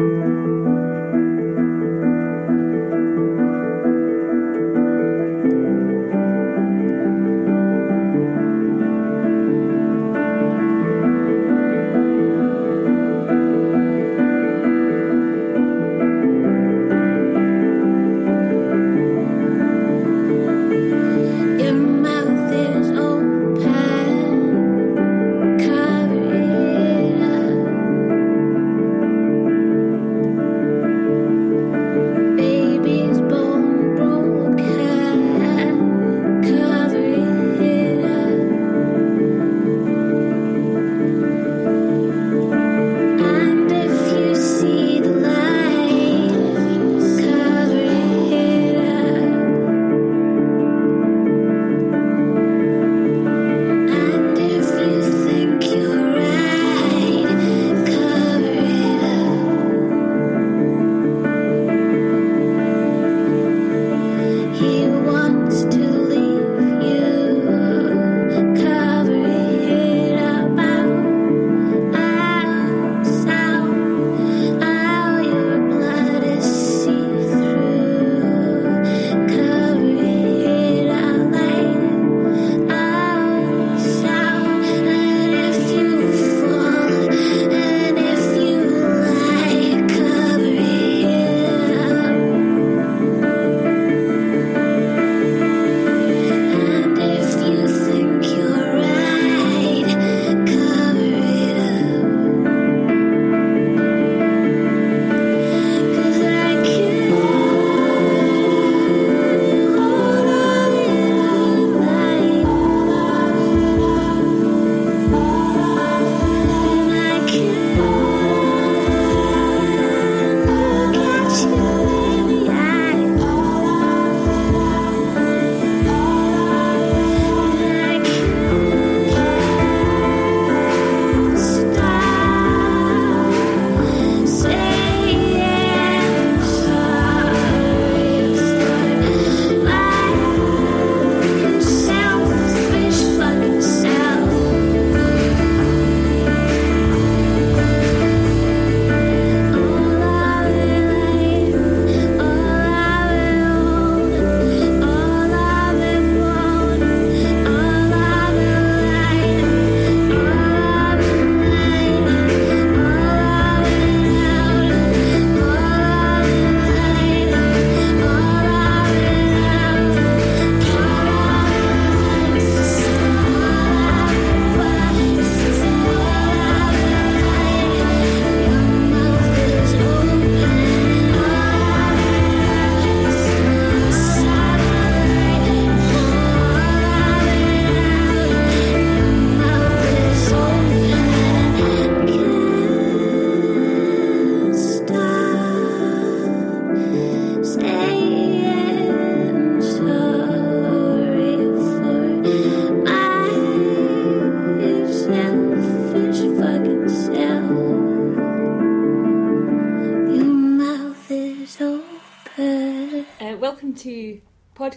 Your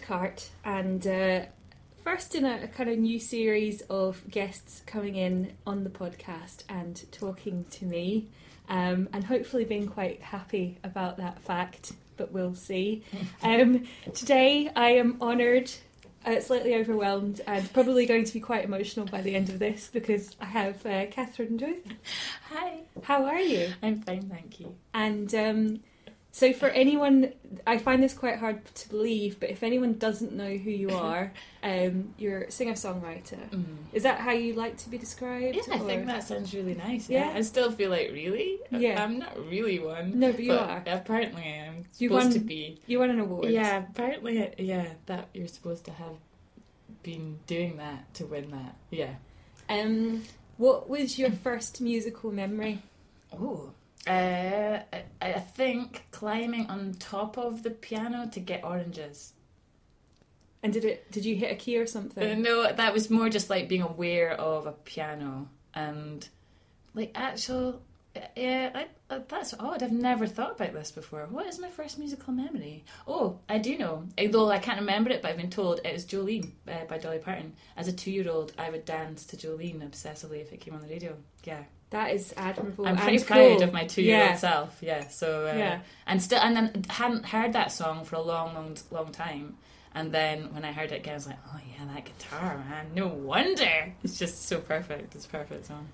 Podcart, and uh, first in a, a kind of new series of guests coming in on the podcast and talking to me, um, and hopefully being quite happy about that fact, but we'll see. Um, today I am honoured. Uh, slightly overwhelmed and probably going to be quite emotional by the end of this because I have uh, Catherine Druth. Hi. How are you? I'm fine, thank you. And um, so, for anyone, I find this quite hard to believe, but if anyone doesn't know who you are, um, you're a singer songwriter. Is that how you like to be described? Yeah, I or- think that sounds really nice. Yeah, Yeah? I still feel like really. Yeah. I'm not really one. No, but you are. Apparently, I'm You supposed won- to be. You won an award. Yeah, apparently, yeah, that you're supposed to have been doing that to win that. Yeah. Um, What was your first musical memory? Oh, uh, I, I think climbing on top of the piano to get oranges. And did it? Did you hit a key or Uh, something? no, that was more just like being aware of a piano and like actual. Yeah, I, uh, that's odd. I've never thought about this before. What is my first musical memory? Oh, I do know. Although I can't remember it, but I've been told it was Jolene uh, by Dolly Parton. As a two-year-old, I would dance to Jolene obsessively if it came on the radio. Yeah, That is admirable. I'm pretty proud cool. of my two-year-old Yeah. self. Yeah, so uh, Yeah. and still, and then hadn't heard that song for a long, long, long time. And then when I heard it again, I was like, "Oh yeah, that guitar, man! No wonder it's just so perfect. It's a perfect song.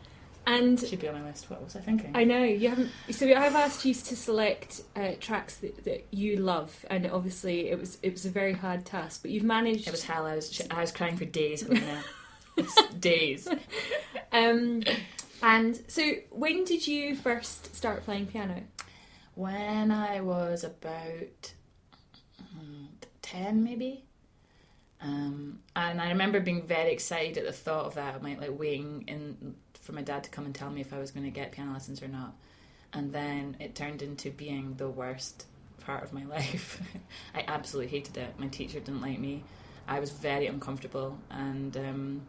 And Should be on my list. What was I thinking? I know you haven't. So I've asked you to select uh, tracks that, that you love, and obviously it was it was a very hard task, but you've managed. it was hell. I was I was crying for days. Days. Um, and so when did you first start playing piano? When I was about mm, ten, maybe. Um, and I remember being very excited at the thought of that. I might like waiting in for my dad to come and tell me if I was going to get piano lessons or not. And then it turned into being the worst part of my life. I absolutely hated it. My teacher didn't like me. I was very uncomfortable, and um,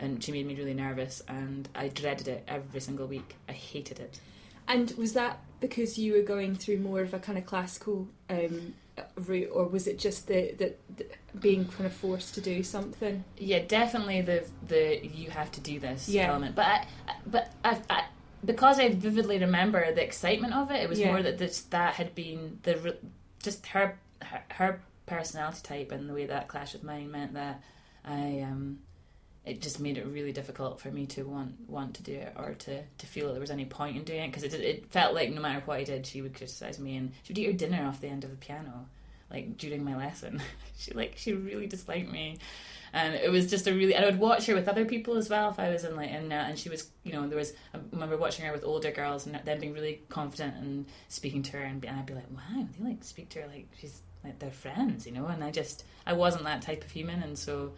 and she made me really nervous. And I dreaded it every single week. I hated it. And was that because you were going through more of a kind of classical um, route, or was it just the, the, the being kind of forced to do something? Yeah, definitely the the you have to do this Yeah. element. But I, but I, I, because I vividly remember the excitement of it, it was Yeah. more that this, that had been the just her, her her personality type and the way that clashed with mine meant that I um it just made it really difficult for me to want want to do it or to, to feel that there was any point in doing it because it, it felt like no matter what I did she would criticize me and she would eat her dinner off the end of the piano like during my lesson. She like she really disliked me. And it was just a really and I would watch her with other people as well if I was in like in uh, and she was you know there was I remember watching her with older girls and them being really confident and speaking to her and, and I'd be like wow they like speak to her like she's like they're friends you know and I just I wasn't that type of human and so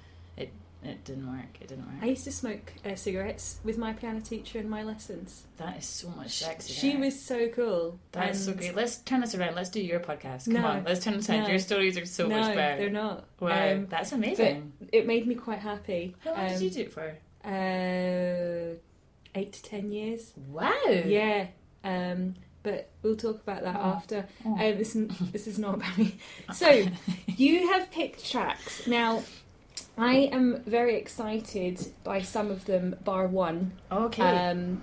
it didn't work it didn't work I used to smoke uh, cigarettes with my piano teacher in my lessons. that is so much sexier She was so cool. that's so great let's turn this around let's do your podcast come No. on let's turn this around No. your stories are so no, much better they're not. wow Um, that's amazing it made me quite happy. how long Um, did you do it for Uh, eight to ten years. wow Yeah. Um, but we'll talk about that Oh. after. Oh. Um, this, this is not about me. So, you have picked tracks. Now, I am very excited by some of them, bar one. okay Um,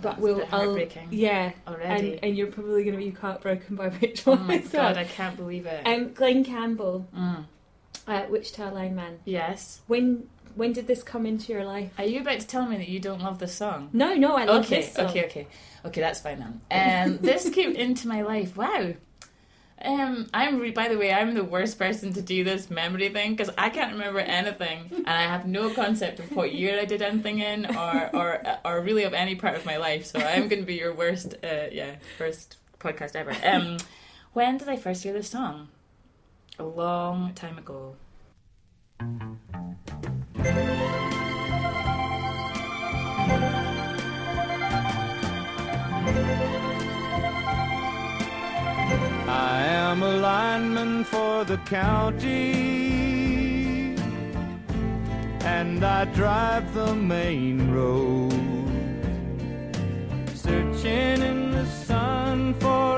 but That's we'll. bit I'll, yeah. already And, and you're probably going to be heartbroken by which Oh one my as well. god, I can't believe it. Um, Glen Campbell, Mm. uh, Wichita Lineman. Yes. When when did this come into your life? Are you about to tell me that you don't love the song? No, no, I love okay, this song. okay, okay, okay. That's fine then. Um, this came into my life. Wow. Um, I'm. Re- by the way, I'm the worst person to do this memory thing because I can't remember anything, and I have no concept of what year I did anything in, or or or really of any part of my life. So I'm going to be your worst. Uh, yeah, worst podcast ever. Um, when did I first hear this song? A long time ago. For the county, and I drive the main road, searching in the sun for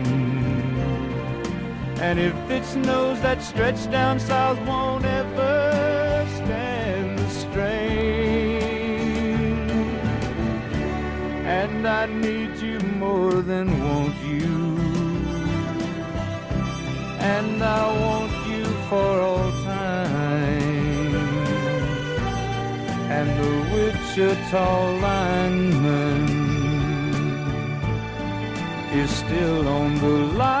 And if it snows, that stretch down south won't ever stand the strain. And I need you more than want you. And I want you for all time. And the Wichita lineman is still on the line.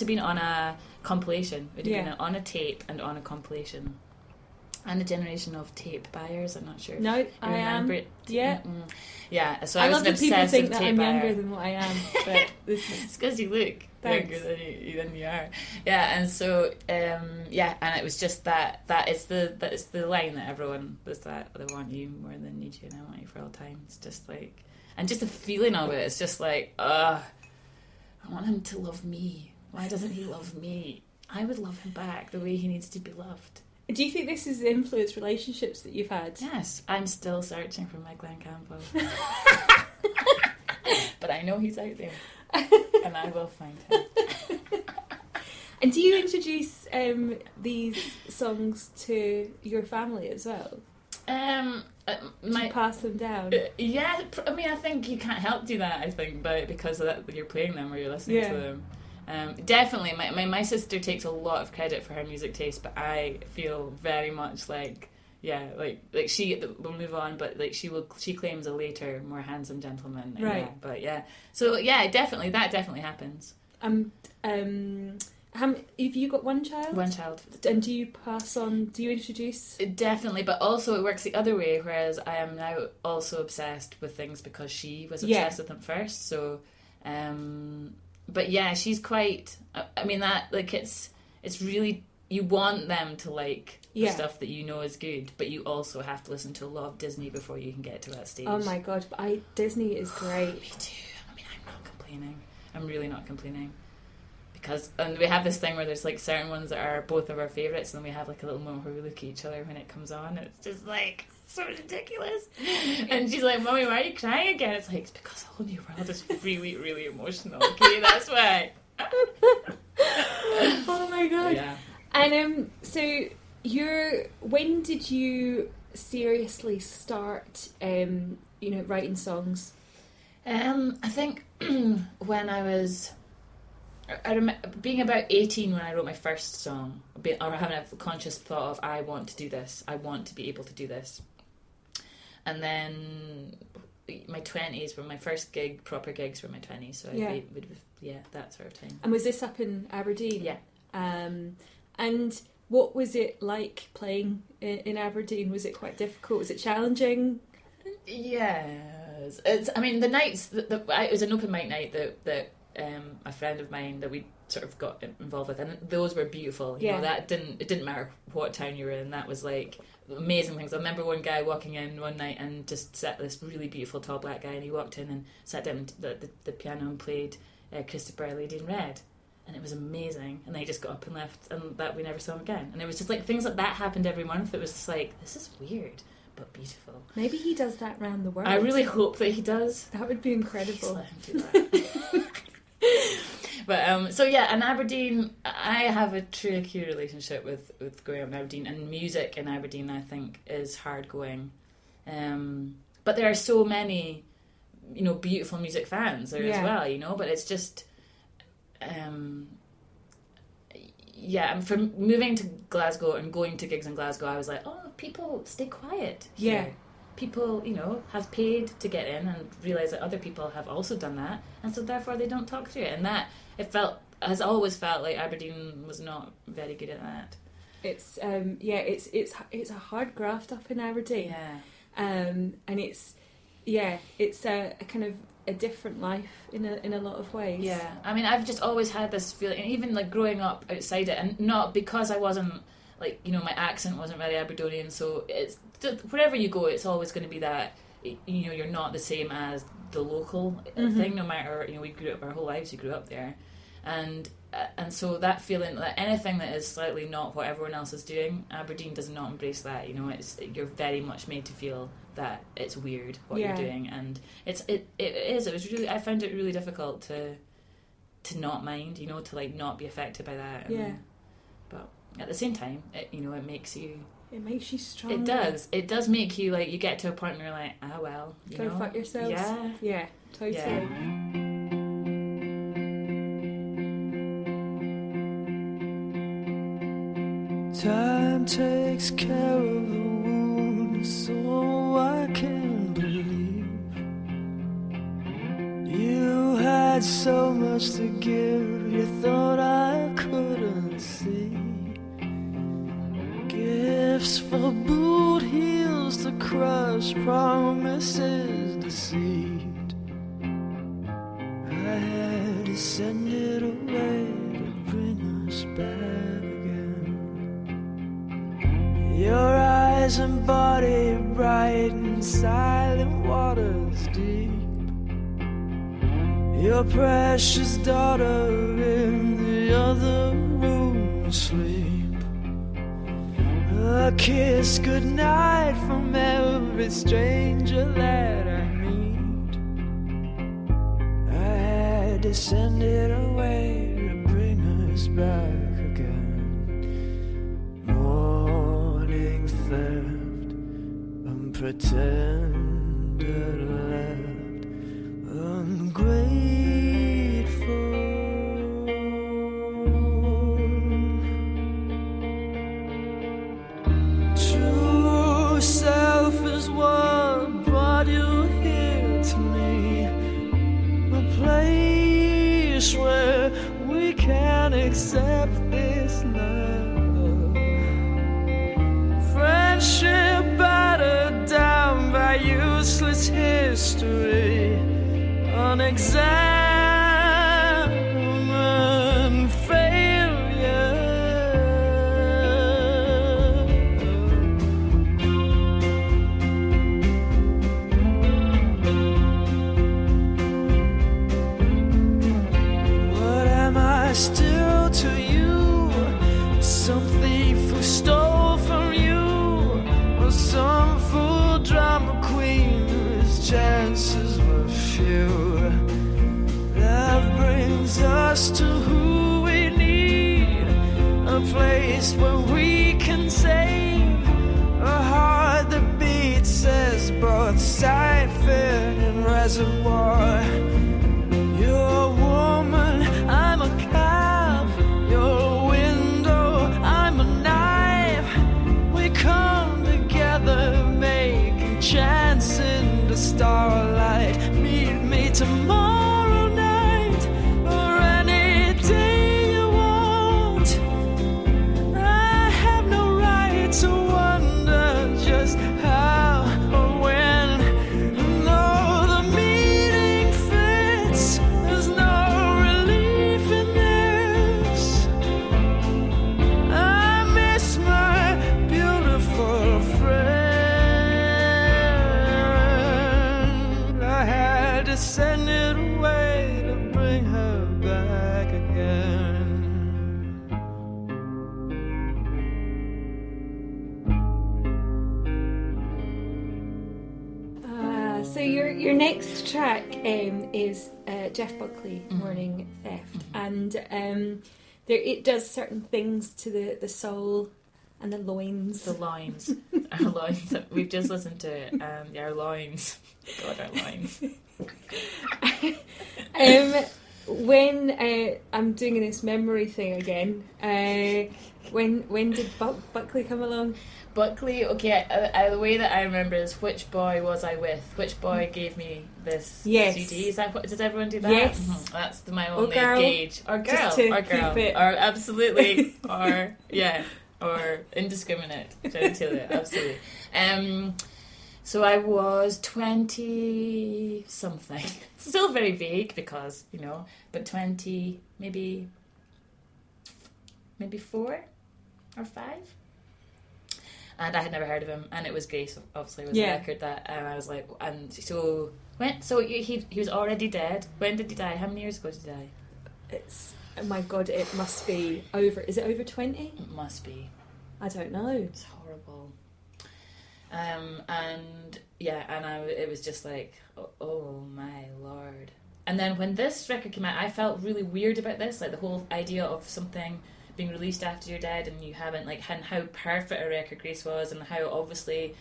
must have been on a compilation. It would have Yeah. been on a tape and on a compilation. And the generation of tape buyers. I'm not sure. No, I am. it. Yeah. Mm. Yeah. So I, I, was love that people think that I'm buyer. younger than what I am, but this is It's because you look Thanks. younger than you, than you are. Yeah, and so um, yeah, and it was just that that is the that is the line that everyone was that they want you more than need you, and I want you for all time. It's just like, and just the feeling of it. It's just like, ugh, I want him to love me. Why doesn't he love me? I would love him back the way he needs to be loved. Do you think this has influenced relationships that you've had? Yes, I'm still searching for my Glen Campbell, but I know he's out there, and I will find him. And do you introduce um, these songs to your family as well? Um, uh, my pass them down? Uh, yeah, I mean, I think you can't help do that. I think, but because of that, you're playing them or you're listening Yeah. to them. Um, definitely, my, my my sister takes a lot of credit for her music taste, but I feel very much like yeah, like like she we'll move on, but like she will she claims a later, more handsome gentleman. Right. Yeah, but yeah, so yeah, definitely that definitely happens. Um, um, have you got one child? One child. And do you pass on? Do you introduce? Definitely, but also it works the other way. Whereas I am now also obsessed with things because she was Yeah. obsessed with them first. So, um, but yeah, she's quite. I, mean that like it's it's really you want them to like the Yeah. stuff that you know is good, but you also have to listen to a lot of Disney before you can get to that stage. Oh my god! But I Disney is great. Me too. I mean, I'm not complaining. I'm really not complaining. Because and we have this thing where there's like certain ones that are both of our favourites, and then we have like a little moment where we look at each other when it comes on, and it's just like so ridiculous. And she's like, "Mommy, why are you crying again?" It's like it's because a whole new world is really, really emotional. Okay, that's why. oh my god! Yeah. And um, so you're when did you seriously start um, you know, writing songs? Um, I think when I was, I remember being about eighteen when I wrote my first song, or having a conscious thought of I want to do this, I want to be able to do this, and then my twenties were my first gig, proper gigs were my twenties, so Yeah. I would, yeah that sort of time. And was this up in Aberdeen? Yeah. Um, and what was it like playing in, in Aberdeen? Was it quite difficult? Was it challenging? Yes, it's. I mean, the nights. The, the, it was an open mic night that that um, a friend of mine that we sort of got involved with, and those were beautiful. You Yeah. know, that didn't. It didn't matter what town you were in. That was like amazing things. I remember one guy walking in one night and just sat this really beautiful tall black guy, and he walked in and sat down the, the, the piano and played uh, Chris de Burgh Lady in Red. And it was amazing, and they just got up and left, and that we never saw him again. And it was just like things like that happened every month. It was just like this is weird, but beautiful. Maybe he does that round the world. I really hope that he does. that would be Please incredible. let him do that. but um, so yeah, in Aberdeen, I have a truly acute relationship with with growing up in Aberdeen, and music in Aberdeen, I think, is hard going. Um, but there are so many, you know, beautiful music fans there Yeah. as well, you know. But it's just, um, yeah, and from moving to Glasgow and going to gigs in Glasgow, I was like, oh, people stay quiet. Yeah. People, you know, have paid to get in and realize that other people have also done that, and so therefore they don't talk through it. And that it felt has always felt like Aberdeen was not very good at that. It's um yeah, it's it's it's a hard graft up in Aberdeen. Yeah, Um and it's yeah, it's a, a kind of a different life in a in a lot of ways. yeah. I mean, I've just always had this feeling, even like growing up outside it, and not because I wasn't like you know my accent wasn't very Aberdonian, so it's wherever you go, it's always going to be that you know you're not the same as the local uh thing. No matter you know we grew up our whole lives, we grew up there, and uh, and so that feeling that anything that is slightly not what everyone else is doing, Aberdeen does not embrace that. You know, it's you're very much made to feel that it's weird what Yeah. you're doing, and it's it it is. It was really I found it really difficult to to not mind. You know, to like not be affected by that. and- Yeah. But at the same time, it you know it makes you. It makes you strong. It does. It does make you like you get to a point where you're like, ah well, you Go know, fuck yourselves. Yeah. Yeah, totally. Yeah. Time takes care of the wound, so I can believe you had so much to give. You thought I couldn't see gifts for boot heels to crush promises deceived. I had to send it away to bring us back. Your eyes and body bright and silent waters deep. Your precious daughter in the other room asleep. A kiss goodnight from every stranger that I meet. I had to send it away to bring us back unpretended Buckley, "Morning Theft," and um, there it does certain things to the, the soul and the loins. The loins, our loins. We've just listened to. Um, our loins. God, our lines. um, when uh, I'm doing this memory thing again, uh, when when did Buck- Buckley come along? Buckley. Okay, uh, uh, the way that I remember is which boy was I with? Which boy gave me this Yes. CD? Is that what? Did everyone do that? Yes. Mhm. That's the, my Or only girl. gauge. Or girl. Or girl. Or absolutely. or yeah. Or indiscriminate genitalia. Absolutely. Um. So I was twenty something. Still very vague because you know, but twenty, maybe, maybe four or five. And I had never heard of him, and it was Grace. Obviously, was Yeah. the record that, and I was like, and so when, so he he he was already dead. When did he die? How many years ago did he die? It's oh my god, it must be over. Is it over twenty? It must be. I don't know. It's horrible. Um, and yeah, and I, it was just like, oh, oh my lord. And then when this record came out, I felt really weird about this, like the whole idea of something being released after you're dead and you haven't, like, and how perfect a record Grace was, and how obviously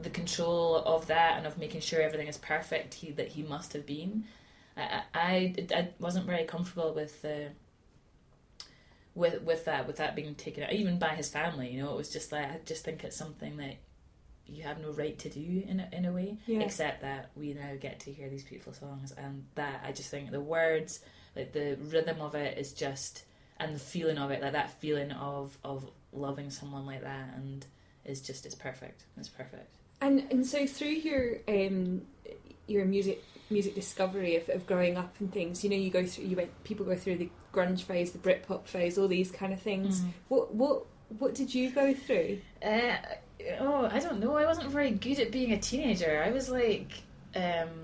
the control of that and of making sure everything is perfect he, that he must have been. I, I, I wasn't very comfortable with the with with that with that being taken out, even by his family. You know, it was just like I just think it's something that you have no right to do in a, in a way, Yeah. except that we now get to hear these beautiful songs, and that I just think the words, like the rhythm of it, is just and the feeling of it, like that feeling of of loving someone like that, and is just it's perfect. It's perfect. And and so through your um your music music discovery of, of growing up and things, you know, you go through you went people go through the grunge phase, the Britpop phase, all these kind of things. What what what did you go through? Uh, oh, I don't know. I wasn't very good at being a teenager. I was like, um,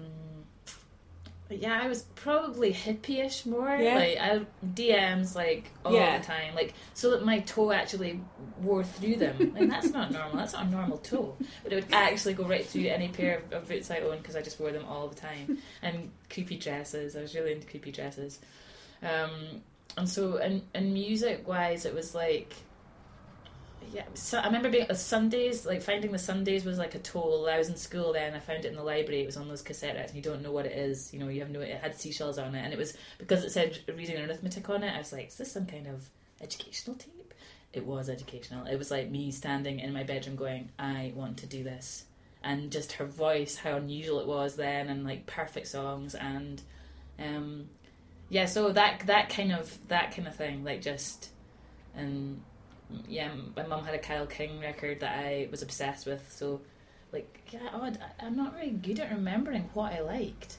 yeah, I was probably hippie-ish more. Yeah. Like I DMs like all Yeah. the time, like so that my toe actually wore through them. And that's not normal. That's not a normal toe. But it would actually go right through any pair of, of boots I owned because I just wore them all the time. And creepy dresses. I was really into creepy dresses. Um, and so, and and music-wise, it was like yeah, so I remember being uh, Sundays, like finding the Sundays was like a toll. I was in school then. I found it in the library. It was on those cassette decks, and you don't know what it is. You know, you have no. It had seashells on it, and it was because it said reading and arithmetic on it. I was like, is this some kind of educational tape? It was educational. It was like me standing in my bedroom going, I want to do this, and just her voice, how unusual it was then, and like perfect songs, and um, yeah. So that that kind of that kind of thing, like just and yeah, my mum had a Carole King record that I was obsessed with. So, like, yeah, odd. I'm not really good at remembering what I liked.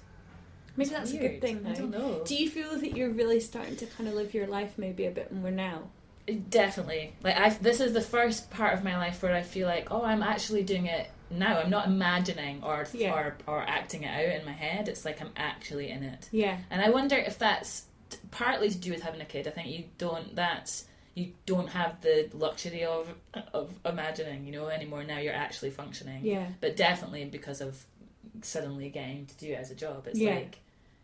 Maybe It's that's a good thing I don't know. Do you feel that you're really starting to kind of live your life maybe a bit more now? Uh, definitely. Like, I this is the first part of my life where I feel like, oh, I'm actually doing it now. I'm not imagining or Yeah. or or acting it out in my head. It's like I'm actually in it. Yeah. And I wonder if that's partly to do with having a kid. I think you don't. That's you don't have the luxury of of imagining, you know, anymore. Now you're actually functioning. Yeah. But definitely because of suddenly getting to do it as a job, it's Yeah. like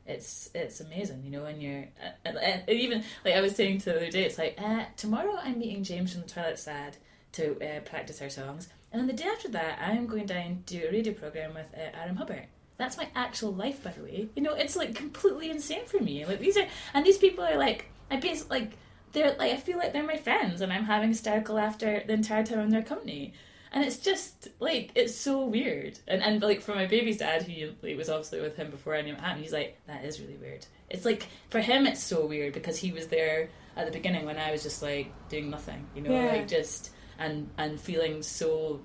it's it's amazing, you know. And you're and, and even like I was saying to the other day, it's like uh, tomorrow I'm meeting James from the Twilight Sad to uh, practice our songs, and then the day after that I'm going down to do a radio program with uh, Adam Hubbard. That's my actual life, by the way. You know, it's like completely insane for me. Like these are, and these people are like, I basically like, they're like, I feel like they're my friends, and I'm having hysterical laughter the entire time in their company, and it's just like it's so weird. And and like for my baby's dad, who like, was obviously with him before any of it happened, he's like, that is really weird. It's like for him, it's so weird because he was there at the beginning when I was just like doing nothing, you know, Yeah. like just and and feeling so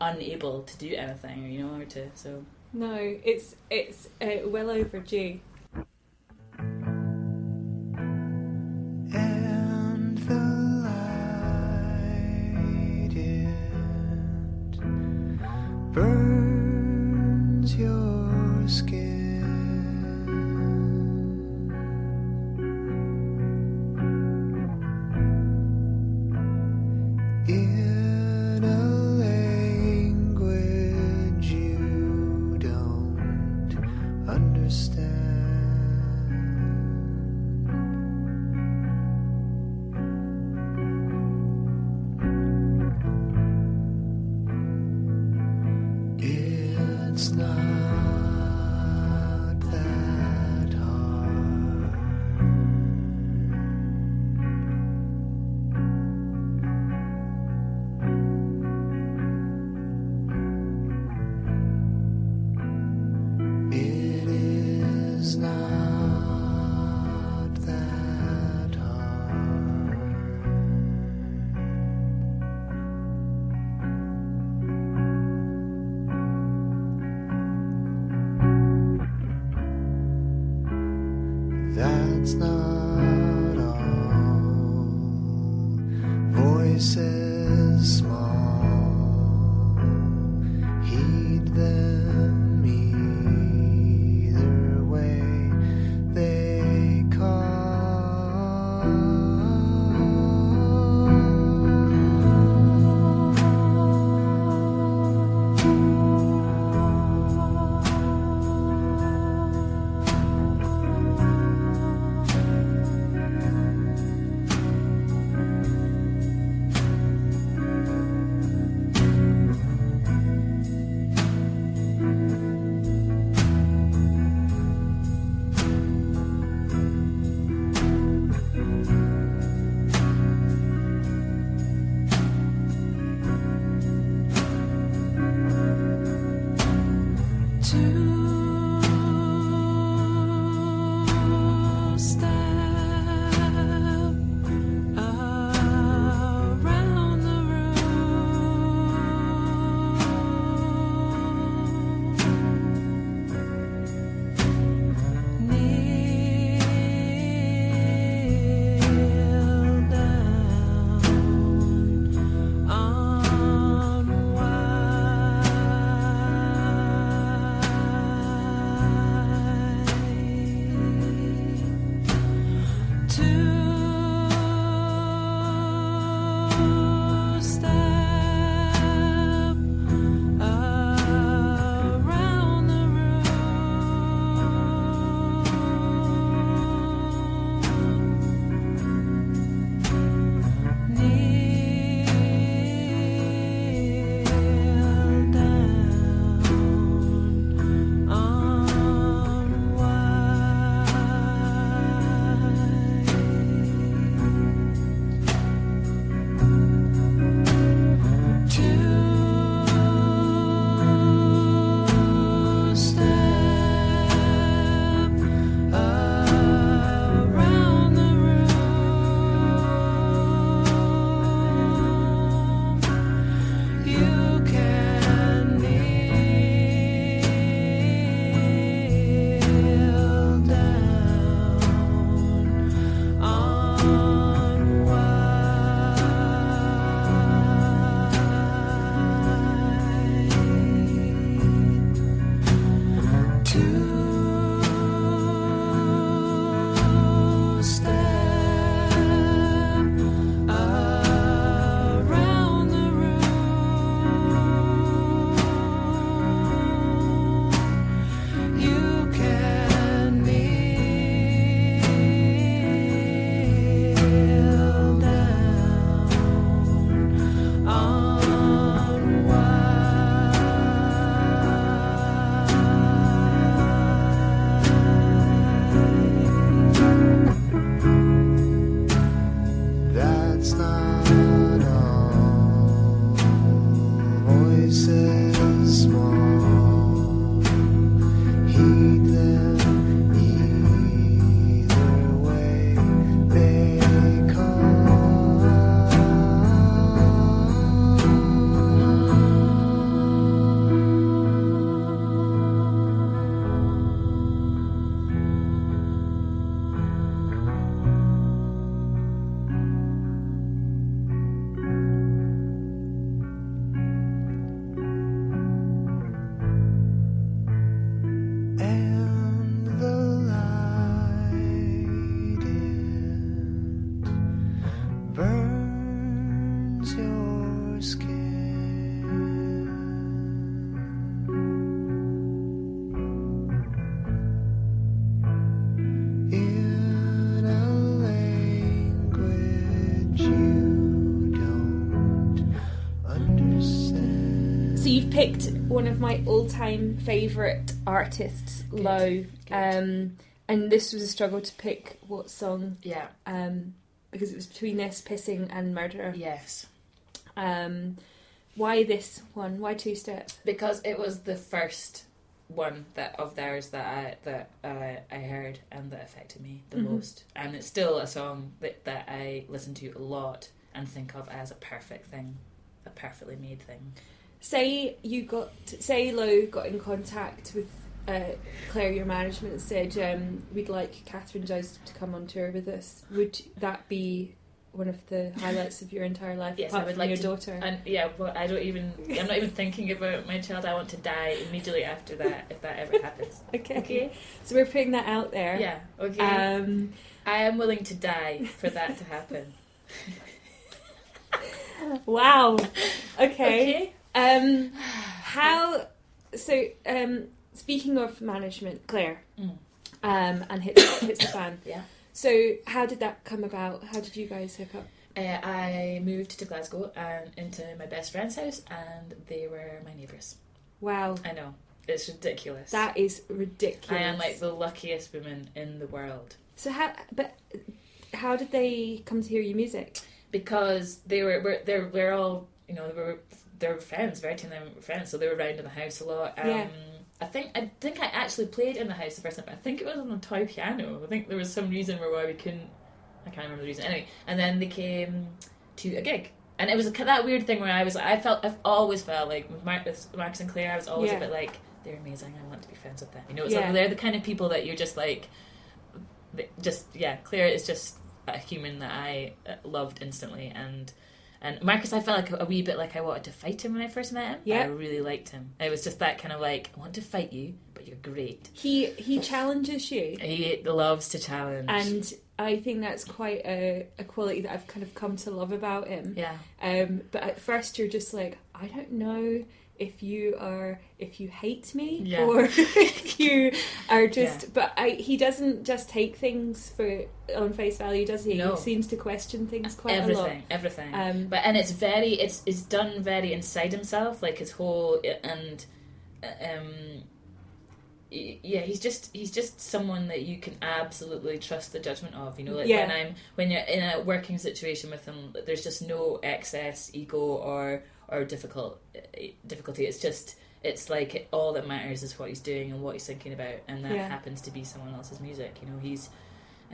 unable to do anything, you know, or to so. No, it's it's uh, well overdue. One of my all-time favorite artists, Good, Low, good. um, and this was a struggle to pick what song Yeah. um, because it was between this, pissing, and murder. Yes. Um, why this one? Why two step? because it was the first one that of theirs that I that uh, I heard and that affected me the Mhm. most, and it's still a song that that I listen to a lot and think of as a perfect thing, a perfectly made thing. Say you got, say Lo got in contact with uh, Claire, your management, and said um, we'd like Catherine Joseph to come on tour with us. Would that be one of the highlights of your entire life? Yes, I would like your to- daughter. And yeah, but I don't even I'm not even thinking about my child. I want to die immediately after that if that ever happens. okay. Okay. so we're putting that out there. Yeah. Okay. Um, I am willing to die for that to happen. wow. Okay. Okay. Um, how? So, um, speaking of management, Claire, Mm. um, and hits hits the fan. Yeah. So, how did that come about? How did you guys hook up? Uh, I moved to Glasgow and into my best friend's house, and they were my neighbours. Wow, I know it's ridiculous. that is ridiculous. I am like the luckiest woman in the world So how? But how did they come to hear your music? because they were we're, they're all you know they were they were friends, Verity and them were friends, so they were around in the house a lot. Um, Yeah. I think I think I actually played in the house the first time. but I think it was on a toy piano. I think there was some reason why we couldn't. I can't remember the reason. Anyway, and then they came to a gig, and it was that weird thing where I was. I felt I've always felt like with, Mar- with Claire, I was always Yeah. a bit like they're amazing. I want to be friends with them. You know, it's Yeah. like, they're the kind of people that you're just like, just yeah. Claire is just a human that I uh, loved instantly, and and Marcus, I felt like a, wee bit like I wanted to fight him when I first met him. Yeah. I really liked him. It was just that kind of like I want to fight you, but you're great. He he challenges you, He loves to challenge, and I think that's quite a, a quality that I've kind of come to love about him. yeah, Um, but at first, you're just like, I don't know if you are if you hate me Yeah. or if you are just. Yeah. But I, he doesn't just take things for on face value, does he? No. He seems to question things quite a lot. everything, everything. Um, but and it's very, it's it's done very inside himself, like his whole and um. Yeah, he's just he's just someone that you can absolutely trust the judgment of. You know, like Yeah. when I'm when you're in a working situation with him, there's just no excess ego or or difficult difficulty. It's just it's like all that matters is what he's doing and what he's thinking about, and that Yeah. happens to be someone else's music. You know, he's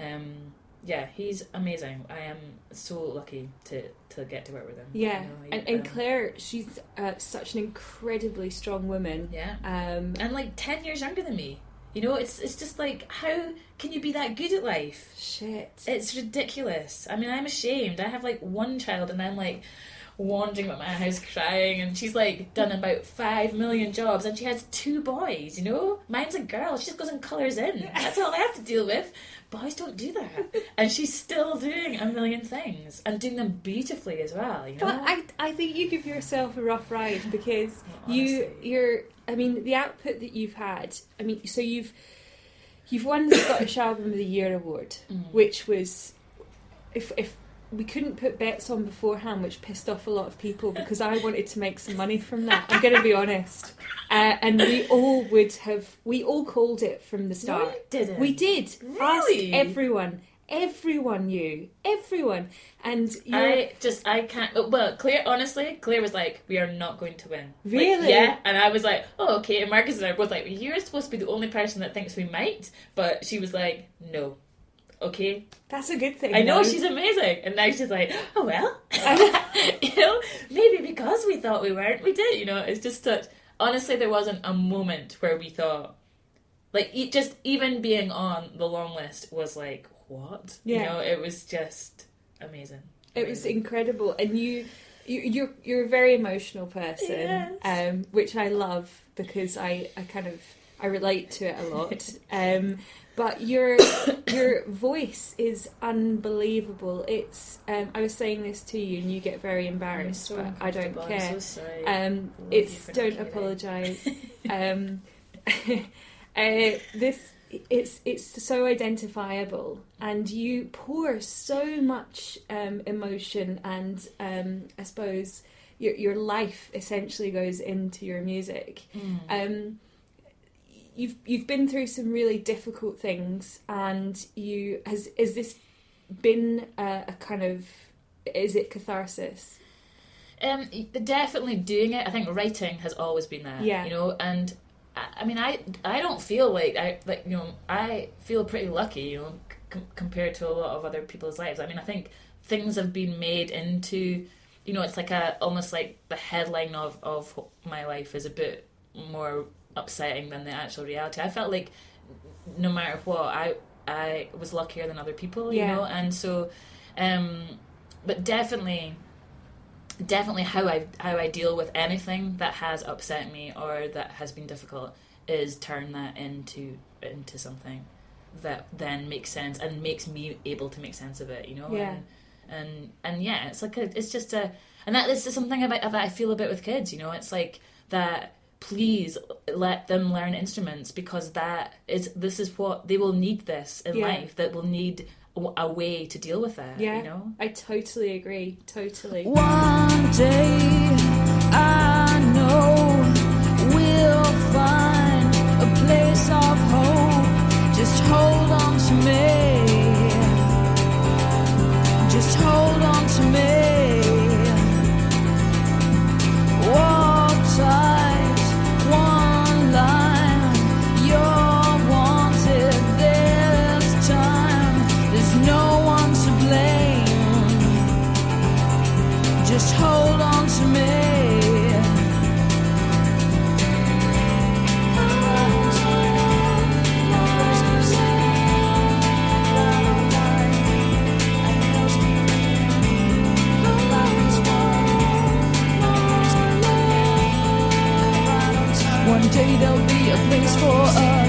um yeah, he's amazing. I am so lucky to to get to work with him. Yeah, you know, he- and, and um, Claire, she's uh, such an incredibly strong woman. yeah, Um, and like ten years younger than me. You know, it's it's just like how can you be that good at life? shit. It's ridiculous. I mean, I'm ashamed. I have like one child, and I'm like wandering about my house crying, and she's like done about five million jobs, and she has two boys. You know, mine's a girl. She just goes and colours in. That's all I have to deal with. Boys don't do that, and she's still doing a million things and doing them beautifully as well. You know, But I, I think you give yourself a rough ride because you, you're. I mean, the output that you've had. I mean, so you've, you've won the Scottish Album of the Year award, Mm. which was, if if we couldn't put bets on beforehand, which pissed off a lot of people because I wanted to make some money from that. I'm going to be honest, uh, and we all would have. We all called it from the start. you didn't. We did. Really? Everyone. Everyone knew. Everyone. And you're, I just I can't. oh, Well, Claire, honestly, Claire was like, "We are not going to win." Like, Really? yeah. And I was like, "Oh, okay." And Marcus and I were both like, "You're supposed to be the only person that thinks we might," but she was like, "No." Okay, that's a good thing. I know she's amazing, and now she's like, "Oh well," you know, maybe because we thought we weren't, we did. You know, it's just such. Honestly, there wasn't a moment where we thought, like, e- just even being on the long list was like, what? You Yeah. know, it was just amazing. It was incredible, and you, you you're you're a very emotional person, Yes. um, which I love because I I kind of I relate to it a lot. um, but your your voice is unbelievable. It's um, I was saying this to you, and you get very embarrassed, so but I don't care. so. Um, it's you for not don't apologise. um, uh, this it's it's so identifiable, and you pour so much um, emotion and um, I suppose your your life essentially goes into your music. Mm. You've you've been through some really difficult things, and you has is this been a, a kind of is it catharsis? Um, definitely doing it. I think writing has always been there. Yeah. You know, and I, I mean, I I don't feel like I like you know I feel pretty lucky. You know, c- compared to a lot of other people's lives. I mean, I think things have been made into. You know, it's like a almost like the headline of of my life is a bit more upsetting than the actual reality. I felt like no matter what, I I was luckier than other people. You Yeah. know, and so, um, but definitely definitely how I how I deal with anything that has upset me or that has been difficult is turn that into into something that then makes sense and makes me able to make sense of it. You know. Yeah. And, and and yeah, it's like a, it's just a and that this is something about that I feel a bit with kids. You know, it's like that. Please let them learn instruments because that is this is what they will need this in Yeah. life. That will need a, a way to deal with that. Yeah, You know. I totally agree. Totally. One day I know we'll find a place of hope. Just hold on to me. Just hold on to me. One day there'll be a place for us.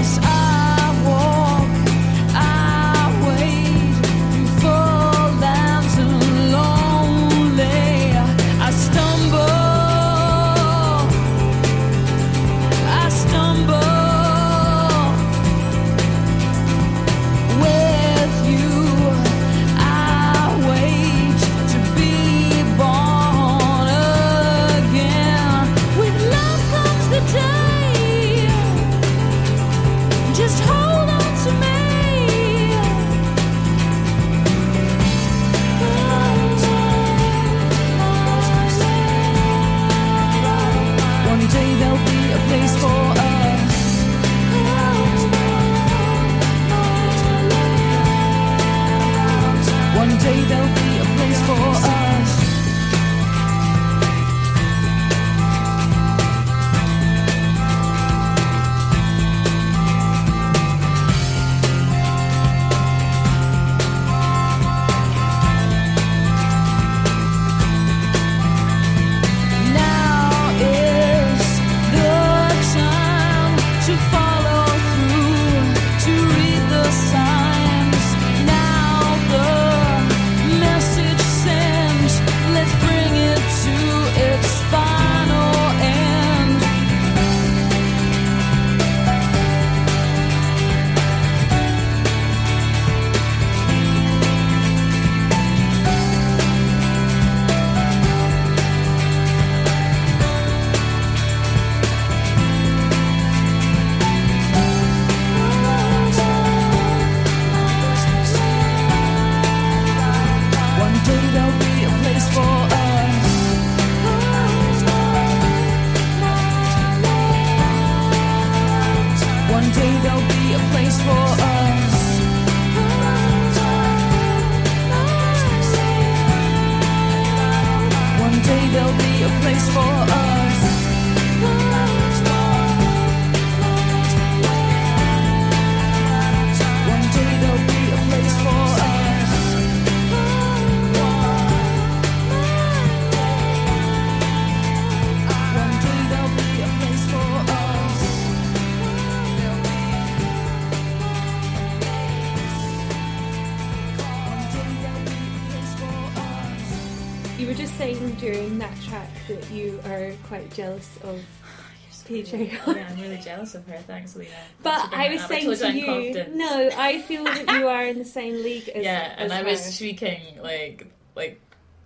Jealous of her. Thanks, Lena. But I was saying to you, no, I feel that you are in the same league as yeah, and as I was shrieking like like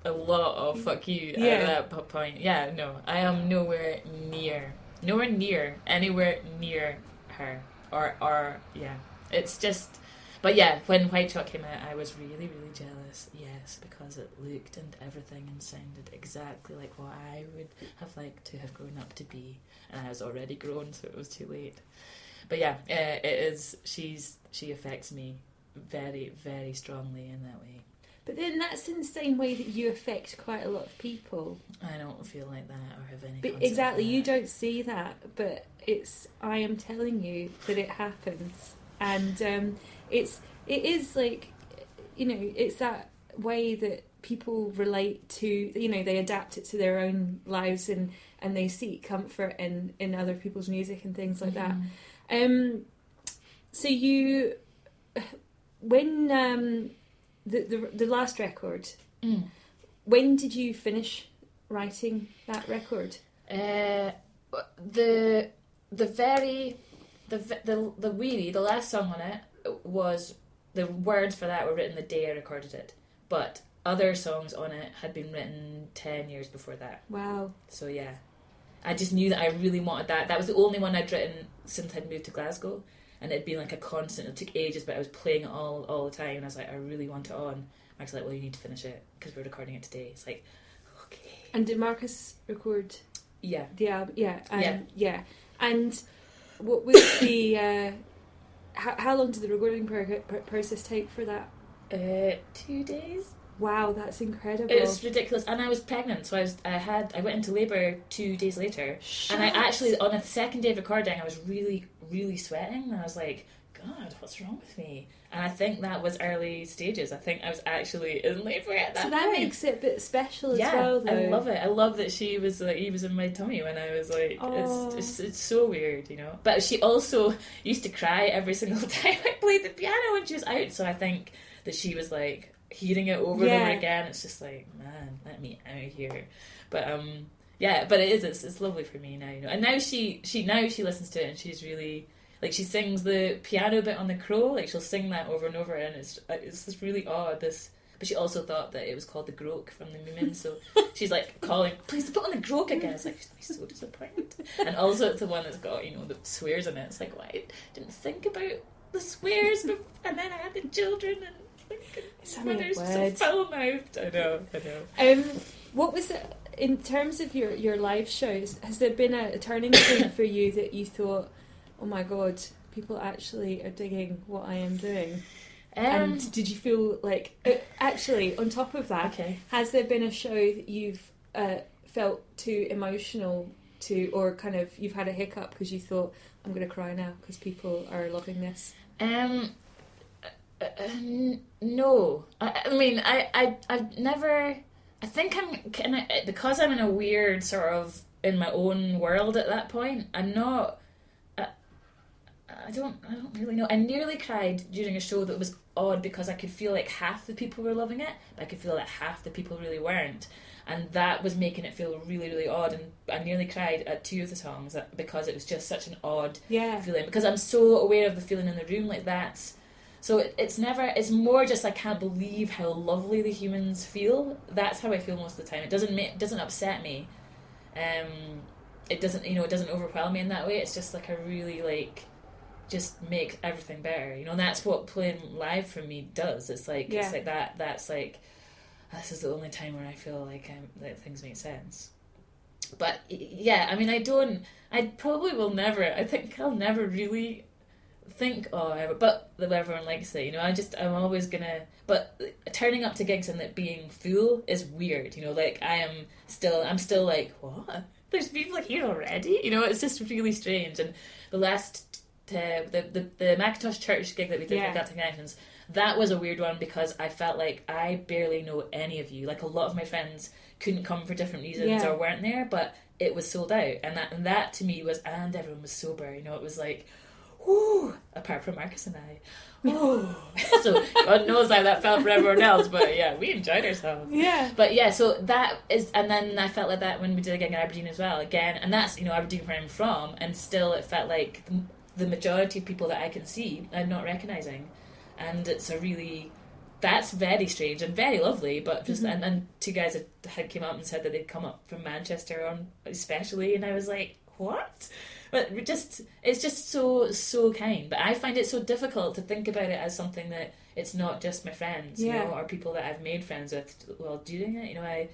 a lot of fuck you Yeah. at that point. Yeah, no, I am nowhere near, nowhere near, anywhere near her. Or, or yeah, it's just. But yeah, when White Chalk came out, I was really, really jealous. Yes, because it looked and everything and sounded exactly like what I would have liked to have grown up to be, and I was already grown, so it was too late. But yeah, uh, it is. She's she affects me very, very strongly in that way. But then that's in the same way that you affect quite a lot of people. I don't feel like that or have any. But exactly, you don't see that, but it's. I am telling you that it happens, and um, it's. It is like, you know, it's that way that people relate to. You know, they adapt it to their own lives, and and they seek comfort in in other people's music and things like that. Um, so you, when um, the the the last record, Mm. when did you finish writing that record? Uh, the the very the the the weary the last song on it was the words for that were written the day I recorded it, but other songs on it had been written ten years before that. Wow. So yeah, I just knew that I really wanted that. That was the only one I'd written since I'd moved to Glasgow, and it'd been like a constant. It took ages, but I was playing it all all the time, and I was like, I really want it on. Mark's like, well, you need to finish it because we're recording it today. It's like, okay, And did Marcus record yeah. the album? Yeah. Um, Yeah. Yeah. And what was the? Uh, how, how long did the recording pro- pro- process take for that? Uh, two days. Wow, that's incredible. It's ridiculous, and I was pregnant, so I was. I had. I went into labour two days later, and I actually on the second day of recording, I was really, really sweating, and I was like, "God, what's wrong with me?" And I think that was early stages. I think I was actually in labour at that. So that point. makes it a bit special as yeah, well, though. I love it. I love that she was like he was in my tummy when I was like Oh. it's, it's it's so weird, you know. But she also used to cry every single time I played the piano when she was out. So I think that she was like hearing it over and over again. It's just like man, let me out here. But um, yeah, but it is. It's, it's lovely for me now, you know. And now she she now she listens to it and she's really. Like she sings the piano bit on the crow, like she'll sing that over and over, and it's it's just really odd. This but she also thought that it was called the Groke from the Moomin, so she's like calling, please put on the Groke again. It's like, she's so disappointed. And also, it's the one that's got, you know, the swears in it. It's like, well, I didn't think about the swears, bef- and then I had the children, and like, So many so foul mouthed. I know, I know. Um, what was it in terms of your your live shows? Has there been a, a turning point for you that you thought, "Oh my god, people actually are digging what I am doing"? Um, and did you feel like uh, actually on top of that, okay. has there been a show that you've uh, felt too emotional to, or kind of you've had a hiccup because you thought, "I'm going to cry now because people are loving this"? Um, uh, uh, n- no. I, I mean, I, I, I've never. I think I'm kind of because I'm in a weird sort of in my own world at that point. I'm not. I, don't. I don't really know. I nearly cried during a show that was odd because I could feel like half the people were loving it, but I could feel that half the people really weren't. And that was making it feel really, really odd. And I nearly cried at two of the songs because it was just such an odd Yeah, feeling because I'm so aware of the feeling in the room like that's so it, it's never it's more just I can't believe how lovely the humans feel that's how I feel most of the time it doesn't make, it doesn't upset me um it doesn't you know it doesn't overwhelm me in that way it's just like a really like just make everything better you know and that's what playing live for me does it's like Yeah. it's like that that's like this is the only time where I feel like I'm, that things make sense but yeah I mean I don't I probably will never. I think I'll never really think, oh, ever, but the way everyone likes it, you know. I just, I'm always gonna. But turning up to gigs and it being full is weird, you know. Like I am still, I'm still like, what? There's people here already, you know. It's just really strange. And the last, uh, the the the Mackintosh Church gig that we did Yeah. for Celtic Connections, that was a weird one because I felt like I barely know any of you. Like a lot of my friends couldn't come for different reasons Yeah. or weren't there, but it was sold out, and that and that to me was, and everyone was sober. You know, it was like, whoo, apart from Marcus and I. Whoo. so God knows how that felt for everyone else, but yeah, we enjoyed ourselves. yeah, But yeah, so that is, and then I felt like that when we did a gig in Aberdeen as well. Again, and that's you know Aberdeen where I'm from, and still it felt like the, the majority of people that I can see I'm not recognizing, and it's a really that's very strange and very lovely. But just Mm-hmm. and, and two guys had, had came up and said that they'd come up from Manchester on especially, and I was like, what? But just it's just so so kind. But I find it so difficult to think about it as something that it's not just my friends, you know, or people that I've made friends with while doing it. You know, I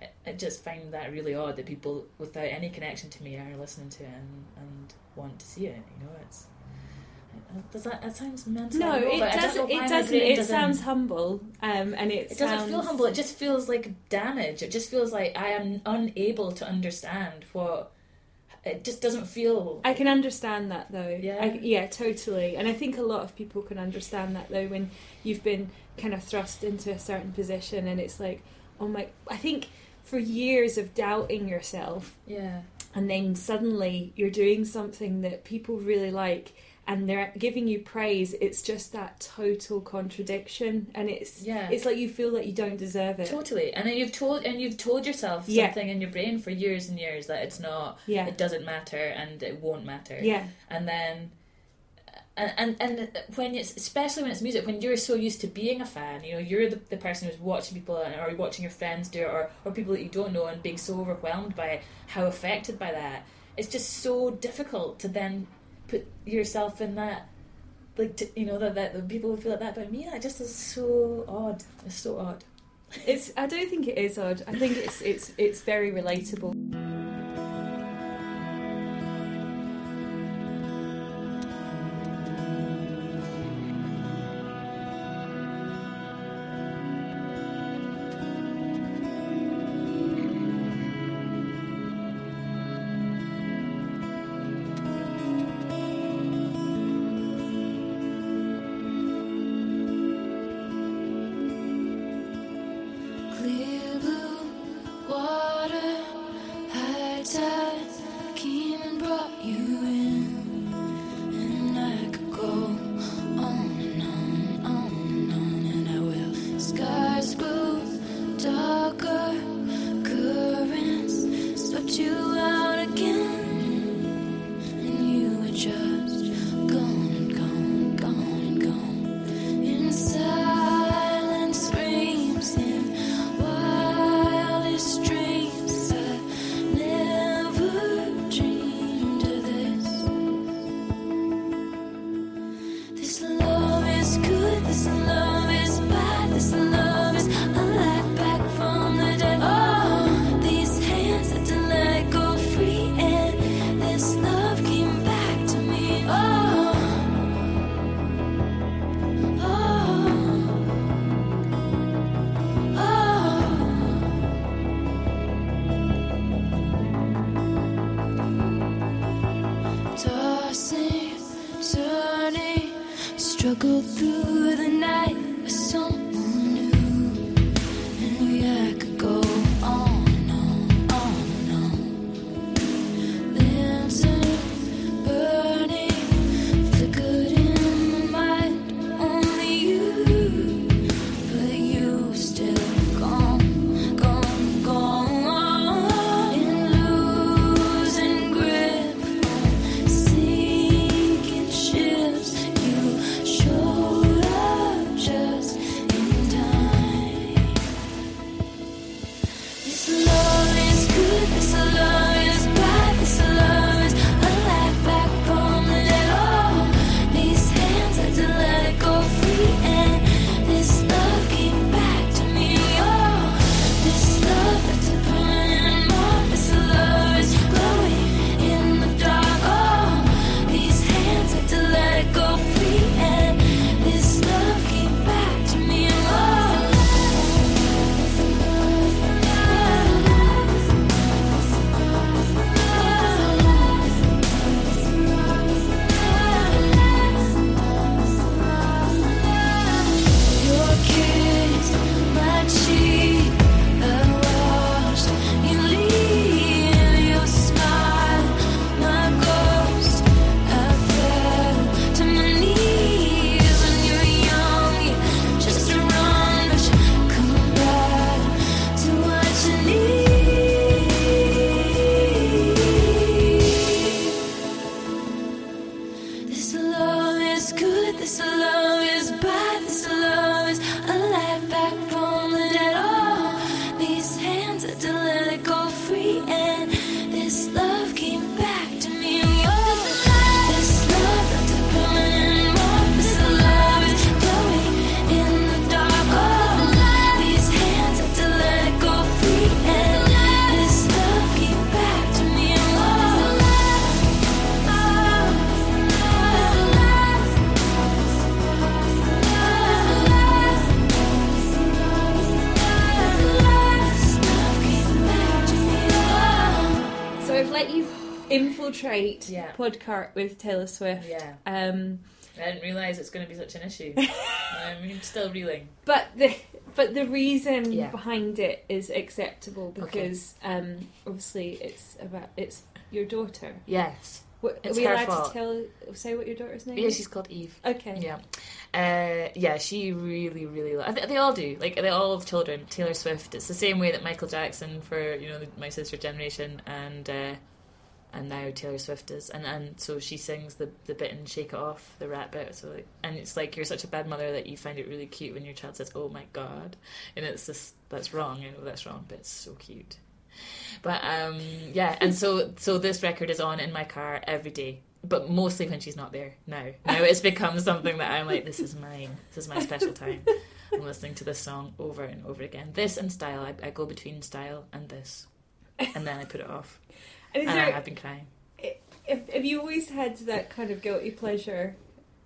I- I just find that really odd that people without any connection to me are listening to it and, and want to see it. You know, it's does that that sounds mental? No, it but I don't doesn't. It doesn't. It doesn't- sounds humble, um, and it, It doesn't feel humble. It just feels like damage. It just feels like I am unable to understand what. It just doesn't feel. I can understand that though. Yeah. I, yeah, totally. And I think a lot of people can understand that though when you've been kind of thrust into a certain position and it's like, oh my. I think for years of doubting yourself, yeah. And then suddenly you're doing something that people really like and they're giving you praise it's just that total contradiction and it's Yeah. it's like you feel that you don't deserve it Totally, and then you've told and you've told yourself Yeah. something in your brain for years and years that it's not, Yeah. it doesn't matter, and it won't matter. yeah and then and, and and when it's especially when it's music when you're so used to being a fan you know you're the, the person who's watching people or watching your friends do it or, or people that you don't know and being so overwhelmed by how affected by that. It's just so difficult to then put yourself in that like to, you know that, that that people feel like that about me. That just is so odd. It's so odd. It's i don't think it is odd. I think it's it's it's very relatable Yeah. With Taylor Swift. Yeah. Um, I didn't realise it's going to be such an issue. I'm still reeling. but the but the reason Yeah. behind it is acceptable because um, obviously it's about it's your daughter. Yes. What, are we allowed fault. to tell say what your daughter's name Yeah, is? she's called Eve. Okay. Yeah, uh, yeah. She really, really. Lo- they all do. Like they all have children. Taylor Swift. It's the same way that Michael Jackson for you know the, my sister generation and uh, and now Taylor Swift is. And and so she sings the the bit and Shake It Off, the rap bit. So like, and it's like you're such a bad mother that you find it really cute when your child says, "Oh my god," and it's just that's wrong. I know that's wrong, but it's so cute. But um, yeah, and so so this record is on in my car every day, but mostly when she's not there. Now, now it's become something that I'm like, this is mine. This is my special time. I'm listening to this song over and over again. This and style. I, I go between style and this, and then I put it off, And is and I have been crying. if, have you always had that kind of guilty pleasure?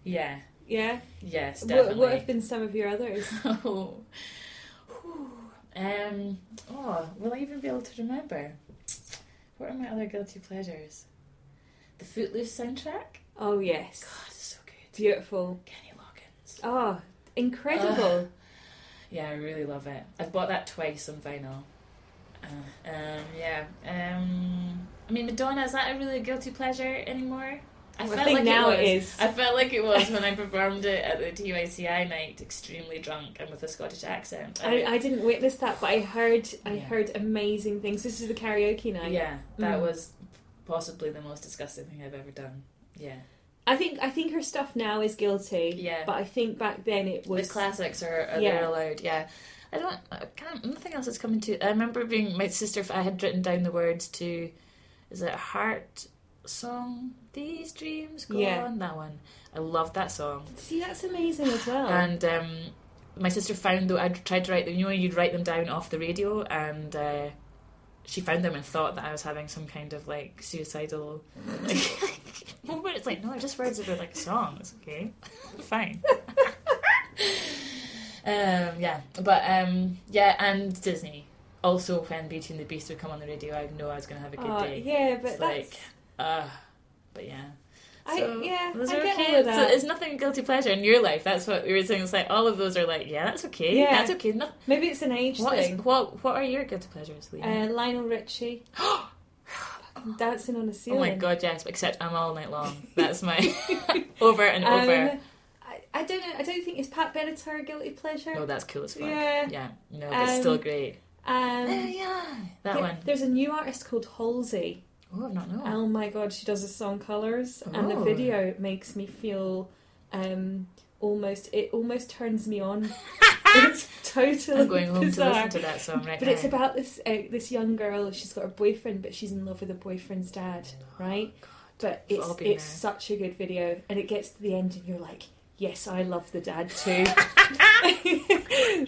Yeah. Yeah. Yes, What, definitely. what have been some of your others? oh. Um. Oh, will I even be able to remember? What are my other guilty pleasures? The Footloose soundtrack. Oh yes, God, it's so good. beautiful. Kenny Loggins. Oh, incredible. Yeah, I really love it. I've bought that twice on vinyl. Uh, um, yeah. Um, I mean, Madonna is that a really guilty pleasure anymore? I, I think now it it is. I felt like it was when I performed it at the TYCI night, extremely drunk and with a Scottish accent. I, I didn't witness that, but I heard I Yeah. heard amazing things. This is the karaoke night. yeah, that Mm. was possibly the most disgusting thing I've ever done. Yeah, I think I think her stuff now is guilty. Yeah. but I think back then it was the classics are, are Yeah. they're allowed. Yeah, I don't. I can't. Nothing else is coming to. I remember being my sister. I had written down the words to. Is it Heart song? These dreams go Yeah. on. That one. I love that song. See, that's amazing as well. And um, my sister found though I tried to write them. You know, you'd write them down off the radio, and uh, she found them and thought that I was having some kind of like suicidal. Like, but it's like no, they're just words about like a song. It's okay, fine. Um, yeah, but um, yeah, and Disney. Also, when Beauty and the Beast would come on the radio, I know I was going to have a good Oh, day. yeah, but it's that's like, uh, but yeah. I, yeah, those I are get okay. all of that. So it's nothing guilty pleasure in your life. That's what we were saying. It's like all of those are like, yeah, that's okay. Yeah. That's okay. No, Maybe it's an age what is thing. what? What are your guilty pleasures, Liam? Uh, Lionel Richie. Dancing on a ceiling. oh my god, yes. Except I'm all night long. That's my over and over. Um, I, I don't know. I don't think it's Pat Benatar a guilty pleasure. oh, that's cool as fuck. yeah. yeah. No, but it's still Um, great. Um, yeah, that one. There's a new artist called Halsey. Oh, I've not known. Oh my god, she does a song Colors, and the Oh. video makes me feel um, almost. It almost turns me on. it's totally I'm going home bizarre. to listen to that song right But now. it's about this uh, this young girl. She's got a boyfriend, but she's in love with her boyfriend's dad, right? But We've it's it's such a good video, and it gets to the end, and you're like, yes, I love the dad too.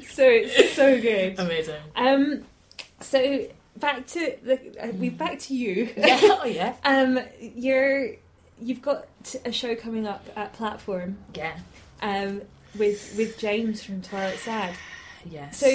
so it's so good. amazing. Um, so back to the uh, we back to you. Yeah. Oh yeah. Um, you're you've got a show coming up at Platform. Yeah. Um, with with James from Twilight Sad. Yes. So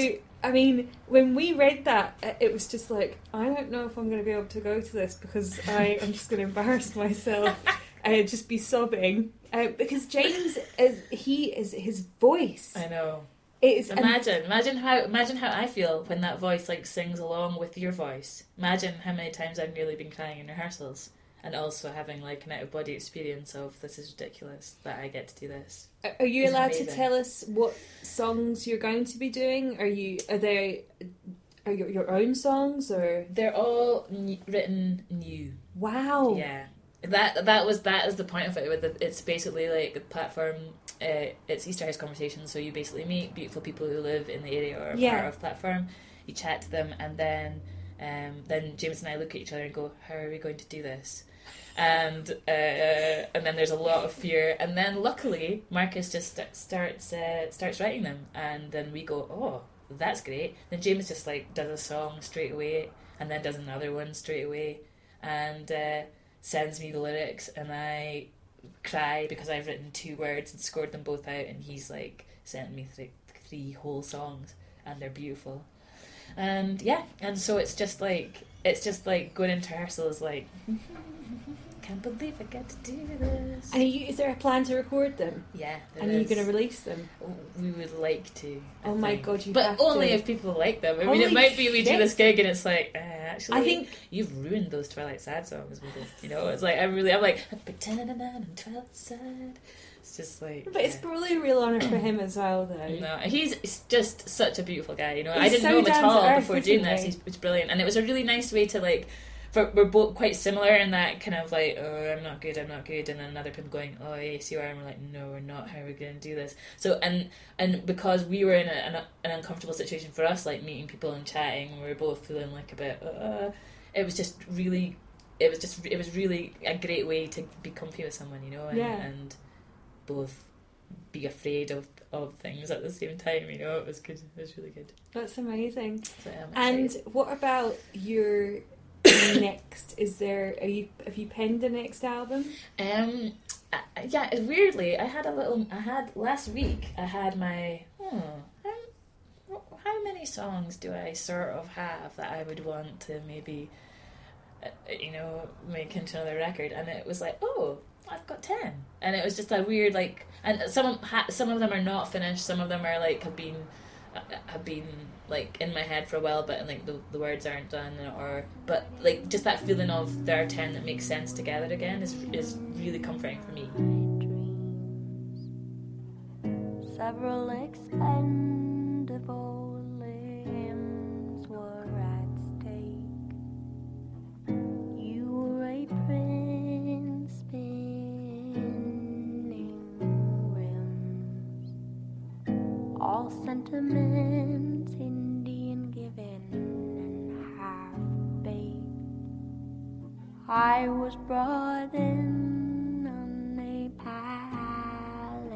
I mean, when we read that, uh, it was just like I don't know if I'm going to be able to go to this because I am just going to embarrass myself and just be sobbing uh, because James is he is his voice. I know. It is Imagine, imagine how, imagine how I feel when that voice like sings along with your voice. Imagine how many times I've nearly been crying in rehearsals, and also having like an out of body experience of this is ridiculous that I get to do this. Are you It's allowed to tell us what songs you're going to be doing? Are you are they are your, your own songs or They're all n- written new. wow? Yeah, that that was that is the point of it. With the, it's basically like a platform. Uh, it's Easterhouse conversations, so you basically meet beautiful people who live in the area or Yeah. part of platform. You chat to them, and then um, then James and I look at each other and go, "How are we going to do this?" And uh, and then there's a lot of fear, and then luckily Marcus just st- starts uh, starts writing them, and then we go, "Oh, that's great." Then James just like does a song straight away, and then does another one straight away, and uh, sends me the lyrics, and I cry because I've written two words and scored them both out, and he's like sent me th- three whole songs, and they're beautiful. And yeah, and so it's just like it's just like going into rehearsals like can't believe I get to do this. And are you, is there a plan to record them? yeah, there and are you is. going to release them? We would like to. I Oh my. God, you But only to. if people like them. I mean, it might be we do this gig and it's like, uh, actually, I think you've ruined those Twilight Sad songs with it. You know, it's like I'm really, I'm like I'm pretending I'm Twilight Sad. It's just like, But it's probably a real honour for him as well, though. No, he's he's just such a beautiful guy. You know, I He's didn't so know him at all earth, before doing this. he? He's, it's brilliant, and it was a really nice way to like. For, we're both quite similar in that kind of like, oh, I'm not good, I'm not good, and then other people going, oh, yes, you are, and we're like, no, we're not. How are we going to do this? So, and and because we were in a, an, an uncomfortable situation for us, like meeting people and chatting, we were both feeling like a bit. Uh, it was just really, it was just, it was really a great way to be comfy with someone, you know, and, Yeah. and both be afraid of of things at the same time. You know, it was good. It was really good. That's amazing. So, um, And what about your next? Is there? Are you? Have you penned the next album? um, uh, yeah, weirdly, I had a little. I had last week. I had my. Hmm, how, how many songs do I sort of have that I would want to maybe, uh, you know, make into another record? And it was like, oh. I've got ten, and it was just a weird like, and some some of them are not finished. Some of them are like have been uh, have been like in my head for a while, but like the, the words aren't done, or but like just that feeling of there are ten that make sense together again is is really comforting for me. Several expendable limbs were at stake. You were a prince spinning rims. All sentiments I was brought in on a palanquin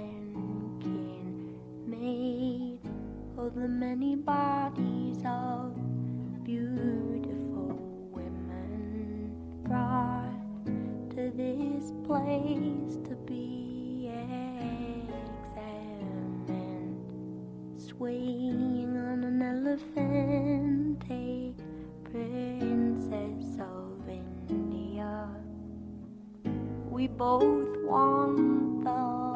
made of the many bodies of beautiful women brought to this place to be examined. Swaying on an elephant, a princess We both want the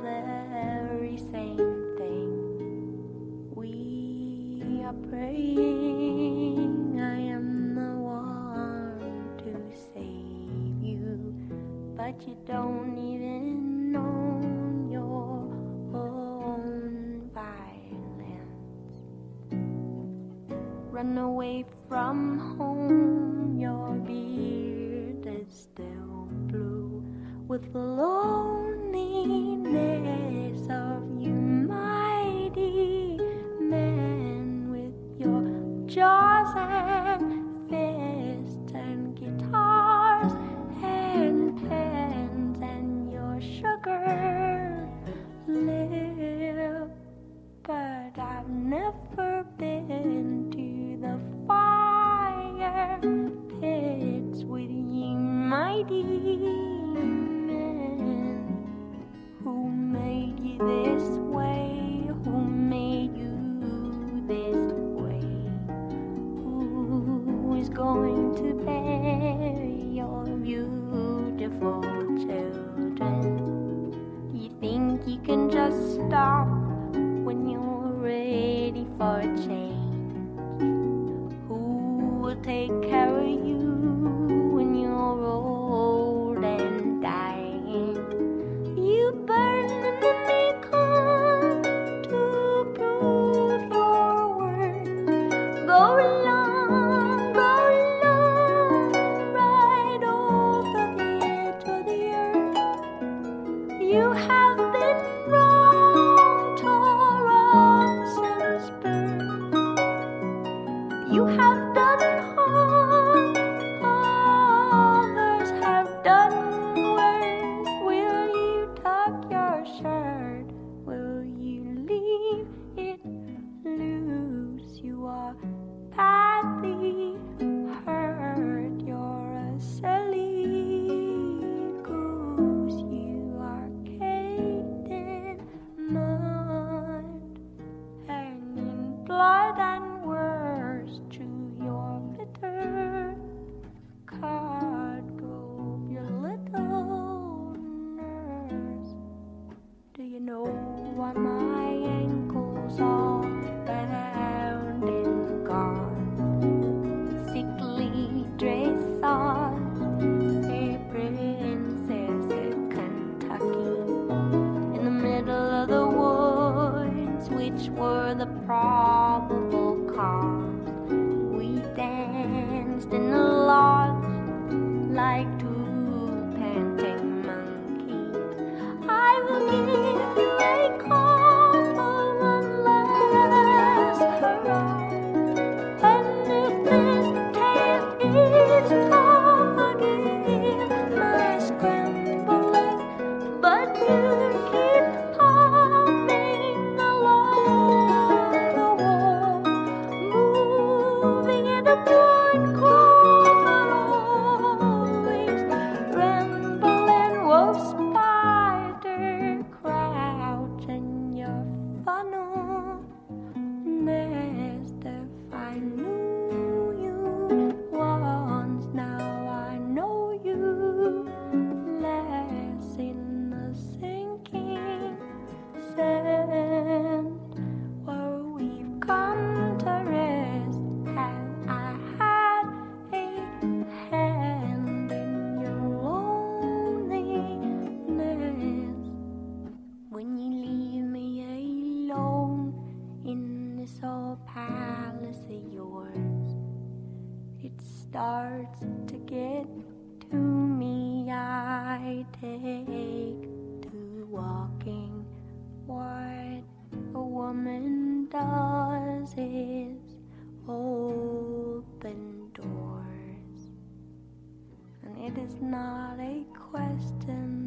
very same thing. We are praying. I am the one to save you, but you don't even know your own violence. Run away from home, with loneliness Then.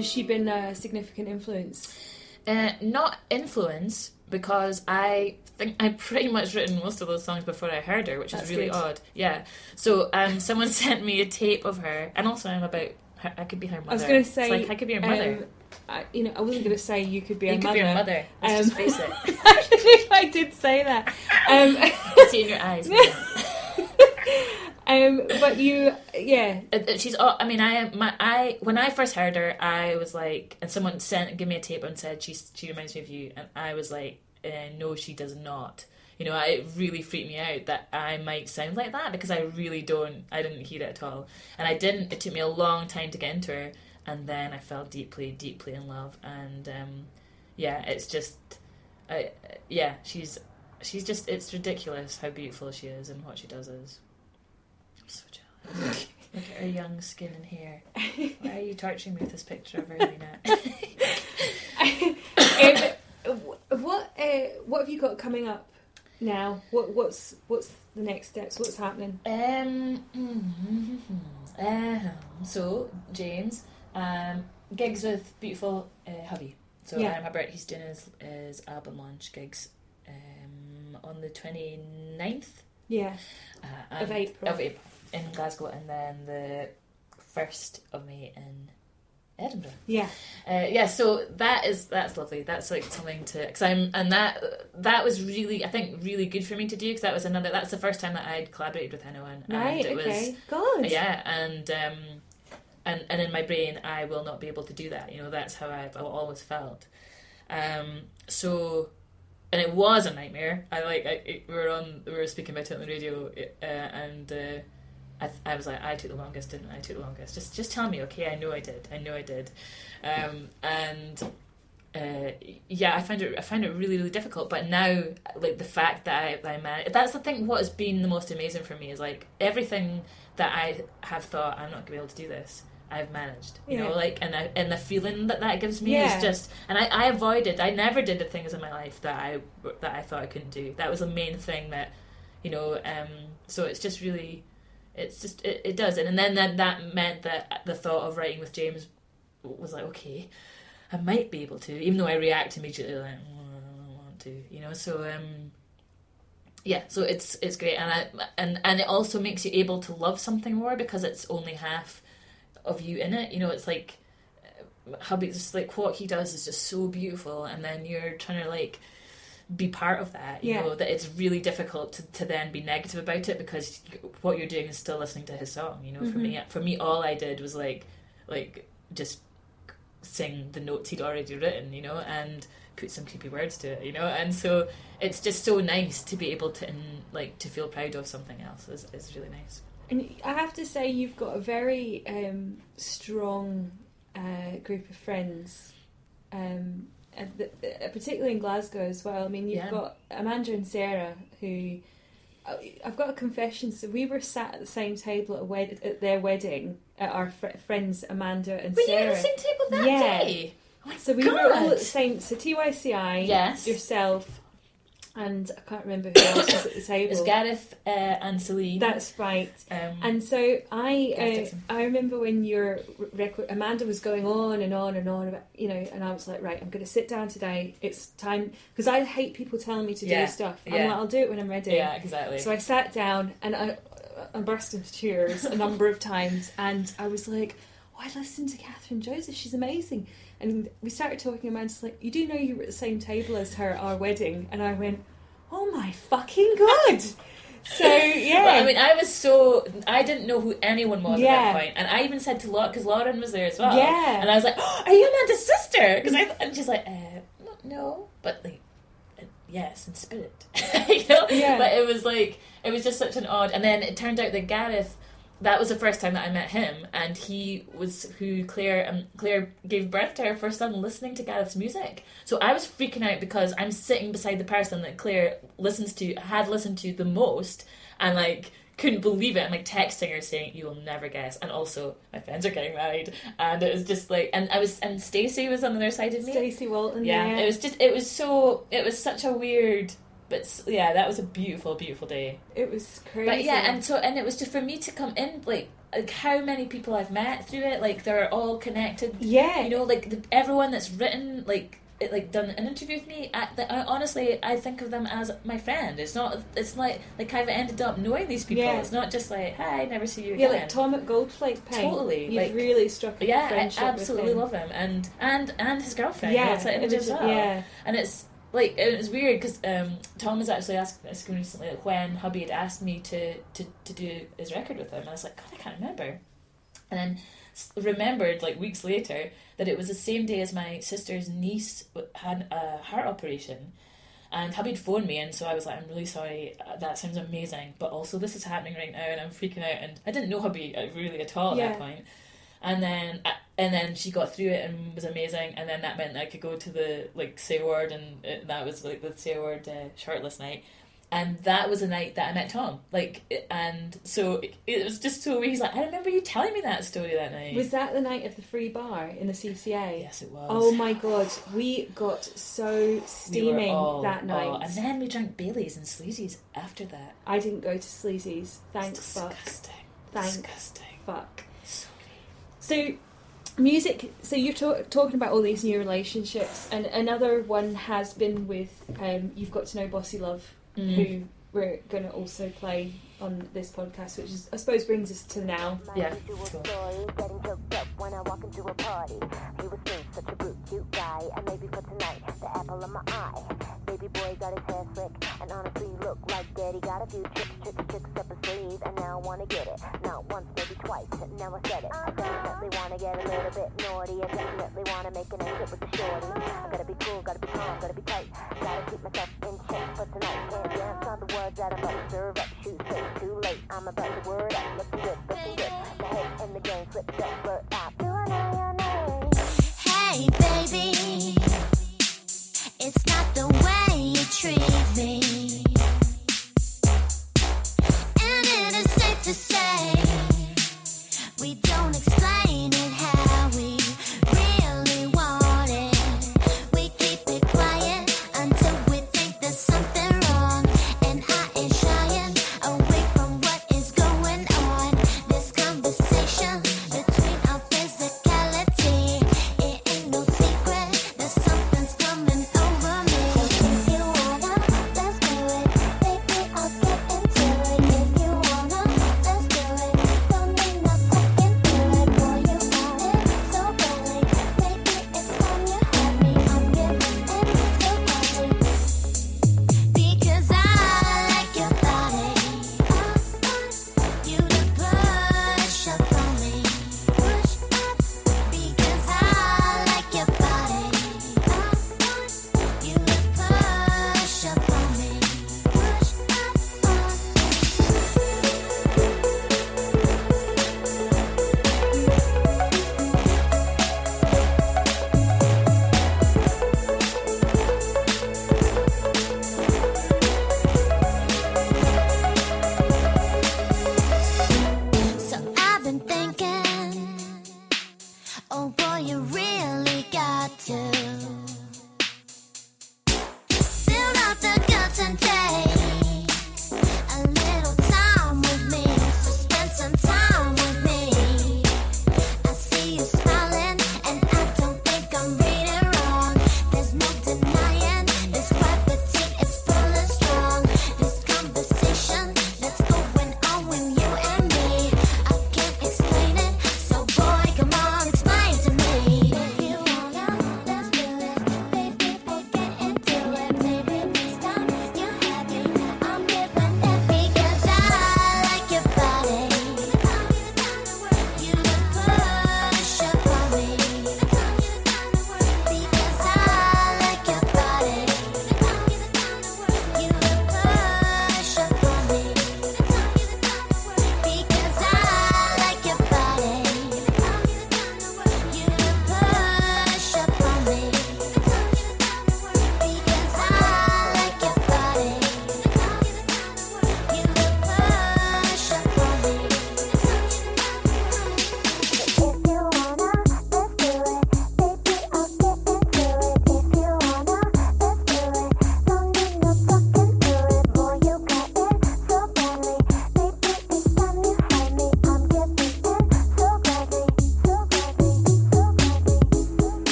Has she been a significant influence? Uh, not influence because I think I'd pretty much written most of those songs before I heard her, which That's is really good. odd. Yeah. So um, someone sent me a tape of her, and also I'm about. Her, I could be her mother. I was going to say, It's like I could be her mother. um, I, you know, I wasn't going to say you could be a mother. you a could mother. be her mother. Let's Um, just face it. I did say that. Um, I see in your eyes. Um, but you, yeah, She's. I mean, I my I when I first heard her, I was like, and someone sent give me a tape and said she she reminds me of you, and I was like, uh, no, she does not. You know, it really freaked me out that I might sound like that because I really don't. I didn't hear it at all, and I didn't. It took me a long time to get into her, and then I fell deeply, deeply in love, and um, yeah, it's just, I, yeah, she's she's just. It's ridiculous how beautiful she is and what she does is. So jealous. Look at her young skin and hair. Why are you torturing me with this picture of her, Lena? um, what uh, what have you got coming up now? What what's what's the next steps? What's happening? um, um, so James, um, gigs with beautiful uh, hubby. So Yeah. um, Herbert, he's doing his, his album launch gigs um, on the 29th Yeah, uh, Of April. of April in Glasgow, and then the first of May in Edinburgh. yeah, Uh, yeah, so that is that's lovely. That's like something to because I'm and that that was really I think really good for me to do because that was another that's the first time that I'd collaborated with anyone. right, and it okay, Was, good. yeah, and um, and and in my brain I will not be able to do that. You know, that's how I've always felt. Um, so. And it was a nightmare. I like. I, it, we were on. We were speaking about it on the radio, uh, and uh, I, th- I was like, I took the longest, didn't I? I took the longest. Just, just tell me, okay? I know I did. I know I did. Um, and uh, yeah, I find it. I find it really, really difficult. But now, like the fact that I, that I managed, that's the thing. What has been the most amazing for me is like everything that I have thought I'm not gonna be able to do this. I've managed, you know, like and I, and the feeling that that gives me Yeah. is just. And I, I avoided. I never did the things in my life that I that I thought I couldn't do. That was the main thing that, you know. Um, so it's just really it's just it, it does. And, and then that that meant that the thought of writing with James was like okay I might be able to even though I react immediately like "Mm, I don't want to you know? So um yeah so it's it's great. And I and and it also makes you able to love something more because it's only half of you in it. You know it's like uh, hubby just like what he does is just so beautiful. And then you're trying to like be part of that you Yeah. know that it's really difficult to, to then be negative about it because what you're doing is still listening to his song you know for me for me all i did was like like just sing the notes he'd already written you know and put some creepy words to it you know and so it's just so nice to be able to like to feel proud of something else is, is really nice And I have to say, you've got a very um, strong uh, group of friends, um, and th- uh, particularly in Glasgow as well. I mean, you've Yeah. got Amanda and Sarah, who uh, I've got a confession. So we were sat at the same table at, a wed- at their wedding, at our fr- friends Amanda and Sarah. were you at the same table that Yeah. day oh So we were all at the same. So TYCI, Yes. yourself, and I can't remember who else was at the table. it's Gareth uh, and Celine That's right. um, And so I, uh, I remember when your record, Amanda was going on and on and on about, you know, and I was like, right, I'm going to sit down today. It's time because I hate people telling me to Yeah, do stuff. I'm yeah. like, I'll do it when I'm ready. yeah exactly So I sat down and I, I burst into tears a number of times, and I was like, "Oh, I listened to Catherine Joseph. She's amazing." And we started talking. And Amanda's like, "You do know you were at the same table as her at our wedding?" And I went, "Oh my fucking god!" So yeah, Well, I mean, I was so I didn't know who anyone was Yeah. at that point, and I even said to Laura because Lauren was there as well. Yeah. and I was like, oh, "Are you Amanda's sister?" Because I and she's like, uh, no, "No," but like, uh, yes, in spirit, you know. Yeah. But it was like it was just such an odd. And then it turned out that Gareth. That was the first time that I met him, and he was who Claire um, Claire gave birth to her first son, listening to Gareth's music. So I was freaking out because I'm sitting beside the person that Claire listens to, had listened to the most, and like couldn't believe it. I'm like texting her saying, "You will never guess." And also, my friends are getting married, and it was just like, and I was, and Stacey was on the other side of me. Stacey Walton. Yeah, Yeah, it was just, it was so, it was such a weird, but yeah, that was a beautiful, beautiful day. It was crazy. But yeah, and so and it was just for me to come in like like how many people I've met through it, like they're all connected. yeah, You know, like the, everyone that's written like it, like done an interview with me. I, the, I honestly I think of them as my friend. It's not. It's like like I've ended up knowing these people. Yeah. It's not just like hi, never see you again. yeah, again. like Tom at Goldflake. Totally, You've like- really struck a yeah, I absolutely him. love him, and and and his girlfriend. Yeah, it's like it was- as well. yeah. and it's like it was weird because um, Tom was actually asking asking me recently like, when hubby had asked me to, to to do his record with him, and I was like, God, I can't remember, and then remembered like weeks later that it was the same day as my sister's niece had a heart operation. And hubby'd phoned me, and so I was like, "I'm really sorry. uh, That sounds amazing, but also this is happening right now, and I'm freaking out." And I didn't know hubby uh, really at all at Yeah. that point and then uh, and then she got through it and was amazing. And then that meant I could go to the like SAY Award and it, that was like the SAY Award uh, shirtless night. And that was the night that I met Tom. Like and so it, it was just so weird. He's like I remember you telling me that story that night. Was that the night of the free bar in the CCA? yes it was. Oh my god, we got so We steaming all- that night. oh, and then we drank Baileys and Sleazy's after that. I didn't go to Sleazy's. thanks It's fuck. disgusting. Thank disgusting. Fuck. So So, music. So you're ta- talking about all these new relationships, and another one has been with um, you've got to know Bossy Love, Mm. who we're going to also play on this podcast, which is I suppose brings us to now. Yeah. Usual Cool. Now I said it. I definitely wanna get a little bit naughty, I definitely wanna make an exit with the shorty. I gotta be cool, gotta be calm, gotta be tight, gotta keep myself in check for tonight. Can't dance on the words that I'm about to serve up, shoot too late. I'm about to word up, looking good, looking good.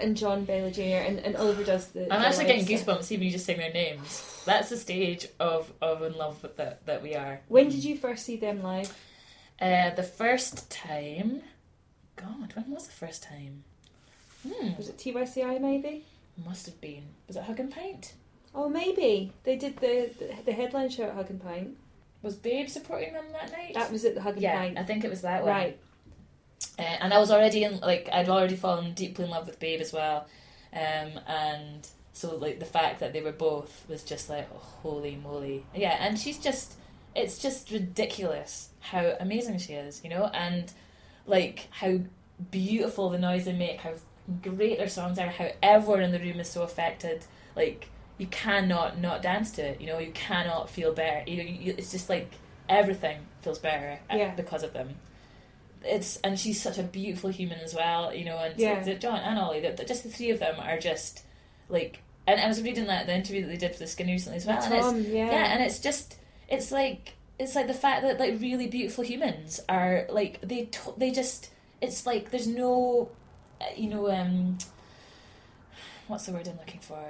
And John Baillie Jr. and, and Oliver does the. I'm the actually getting stuff. goosebumps even you just saying their names. That's the stage of, of in love that that we are. When did you first see them live? Uh, the first time, God, when was the first time? Hmm, Was it TYCI maybe? must have been. Was it Hug and Pint? Oh, maybe they did the the, the headline show at Hug and Pint. Was Babe supporting them that night? That was at the Hug and yeah, Pint. I think it was that one. Right. Uh, and I was already in, like, I'd already fallen deeply in love with Babe as well. Um, and so, like, the fact that they were both was just like, oh, holy moly. Yeah, and she's just, it's just ridiculous how amazing she is, you know? And, like, how beautiful the noise they make, how great their songs are, how everyone in the room is so affected. Like, you cannot not dance to it, you know? You cannot feel better. You, you, it's just like everything feels better uh, Yeah. because of them it's and she's such a beautiful human as well, you know, and Yeah. John and Ollie, that just the three of them are just like. And I was reading that the interview that they did for the Skin recently as well, and Tom, it's, yeah. yeah, and it's just it's like it's like the fact that like really beautiful humans are like they to- they just it's like there's no you know um what's the word I'm looking for.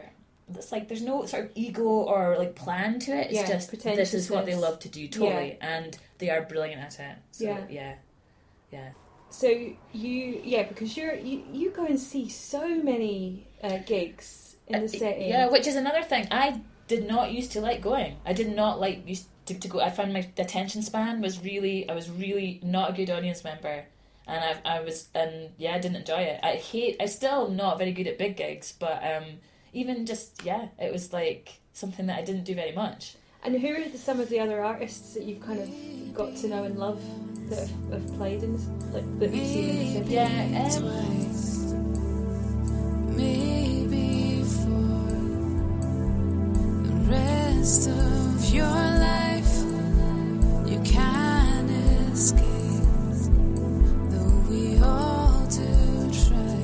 It's like there's no sort of ego or like plan to it. It's Yeah, just this is what they love to do totally, and they are brilliant at it. So, Yeah. yeah, yeah. So you, yeah, because you're you, you go and see so many uh, gigs in the Uh, setting. Yeah, which is another thing. I did not used to like going. I did not like used to, to go. I found my attention span was really. I was really not a good audience member, and I, I was and yeah, I didn't enjoy it. I hate. I still not very good at big gigs, but um, even just yeah, it was like something that I didn't do very much. And who are the, some of the other artists that you've kind of got to know and love that have, have played in like that you've seen in the setting? Yeah, um, Maybe for the rest of your life, you can't escape. Though we all do try,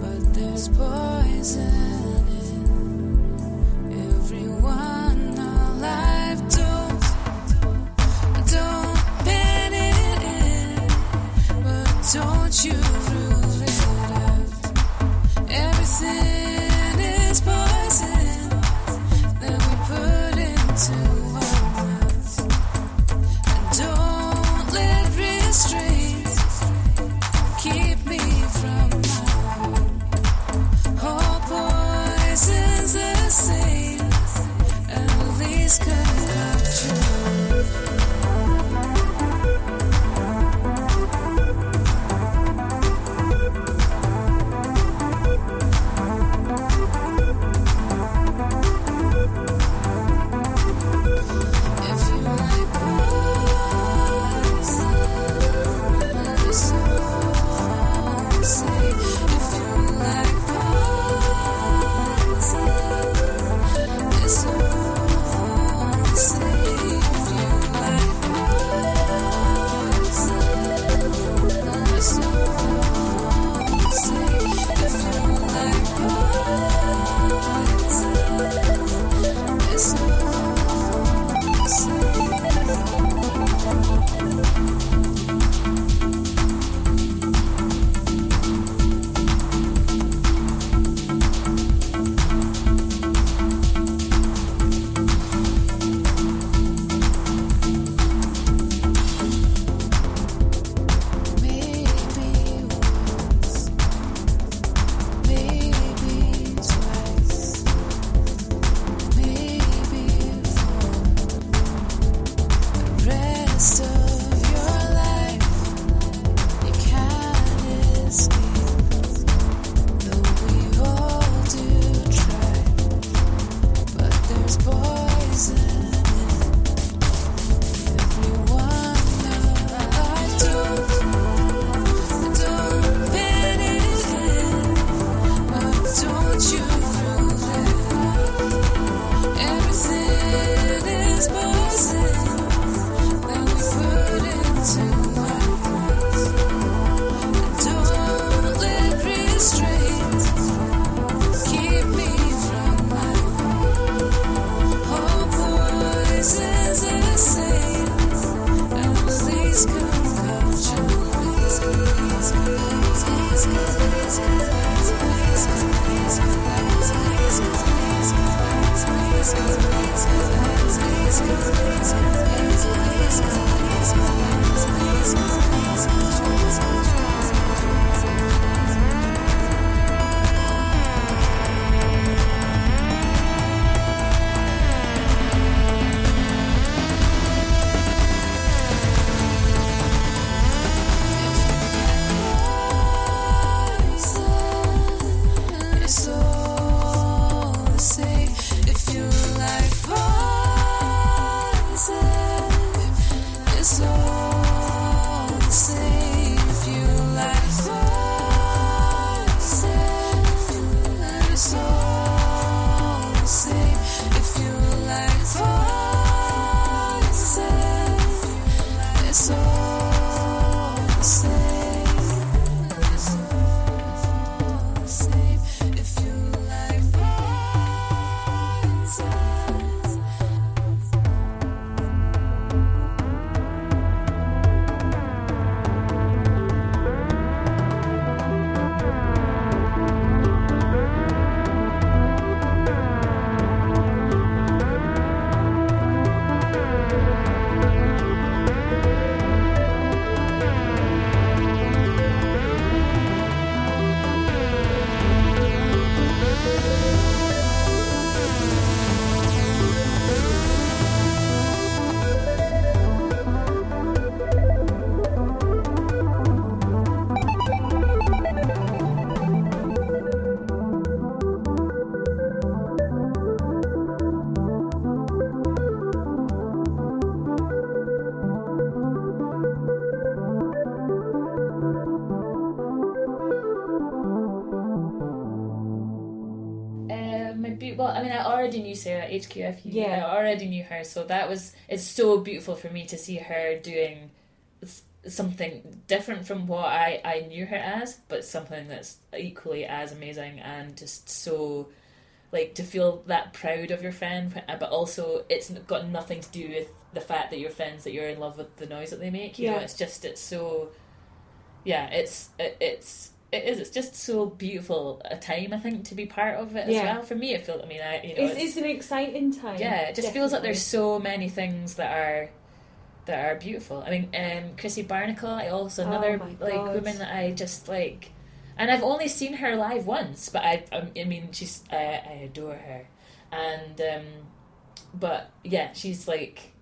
but there's poison in everyone don't you HQFU. Yeah. I already knew her, so that was it's so beautiful for me to see her doing something different from what I I knew her as, but something that's equally as amazing and just so like to feel that proud of your friend, uh, but also it's got nothing to do with the fact that your friends that you're in love with the noise that they make. You know, Yeah. it's just it's so yeah, it's it, it's it is. It's just so beautiful a time. I think to be part of it as Yeah. well. For me, it feels. I mean, I you know, It's, it's, it's an exciting time. yeah, it just feels like there's so many things that are that are beautiful. I mean, um, Chrissy Barnacle, I also Oh another my like woman that I just like, and I've only seen her live once, but I I, I mean she's I, I adore her, and um, but yeah, she's like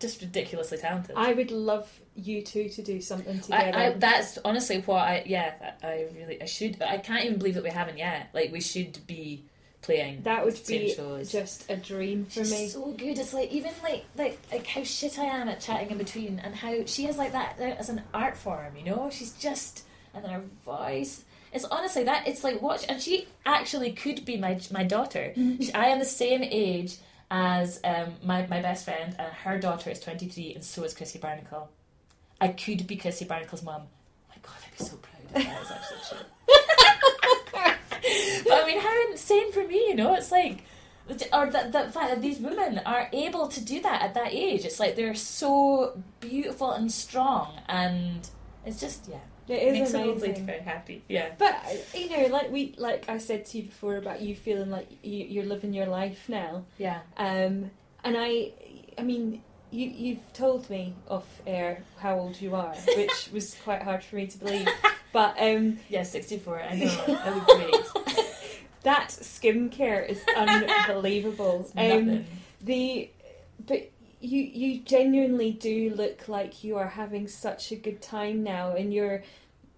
just ridiculously talented. I would love you two to do something together. I, that's honestly what I yeah I I really I should I can't even believe that we haven't yet like we should be playing that would be shows. just a dream for She's me. so good. It's like even like like like how shit I am at chatting in between, and how she has like that as an art form. You know, she's just and then her voice. It's honestly that it's like watch, and she actually could be my my daughter. Mm-hmm. I am the same age as um, my my best friend, and her daughter is twenty three, and so is Chrissy Barnacle. I could be Chrissy Barnacle's mum. Oh my god, I'd be so proud if that was actually true. but I mean, how insane for me, you know? It's like, or that the fact that these women are able to do that at that age. It's like they're so beautiful and strong, and it's just yeah, It is makes amazing. me very happy. Yeah, But you know, like we, like I said to you before about you feeling like you, you're living your life now. yeah, Um, and I, I mean, you you've told me off air how old you are, which was quite hard for me to believe. But um, yeah. Sixty four. I know. I look great. that skincare is unbelievable. Um, the but you you genuinely do look like you are having such a good time now and you're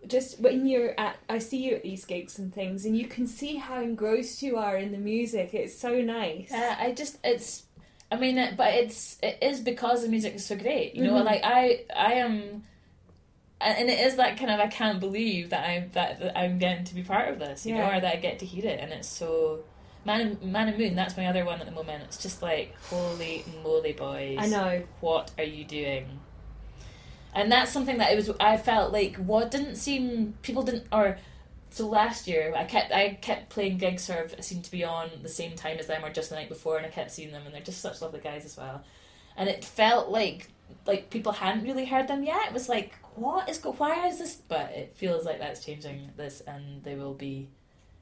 just when you're at I see you at these gigs and things and you can see how engrossed you are in the music it's so nice Uh, I just it's. I mean, it- but it's it is because the music is so great. You know, Mhm. like I I am, and it is that kind of I can't believe that I'm that, that I'm getting to be part of this. You know, Yeah. or that I get to hear it, and it's so. Man and, Man of Moon, that's my other one at the moment. It's just like, holy moly, boys! I know What are you doing? And that's something that it was. I felt like what didn't seem people didn't or so last year I kept I kept playing gigs sort of seemed to be on the same time as them or just the night before and I kept seeing them and they're just such lovely guys as well. And it felt like like people hadn't really heard them yet. It was like, what is go why is this but it feels like that's changing this and they will be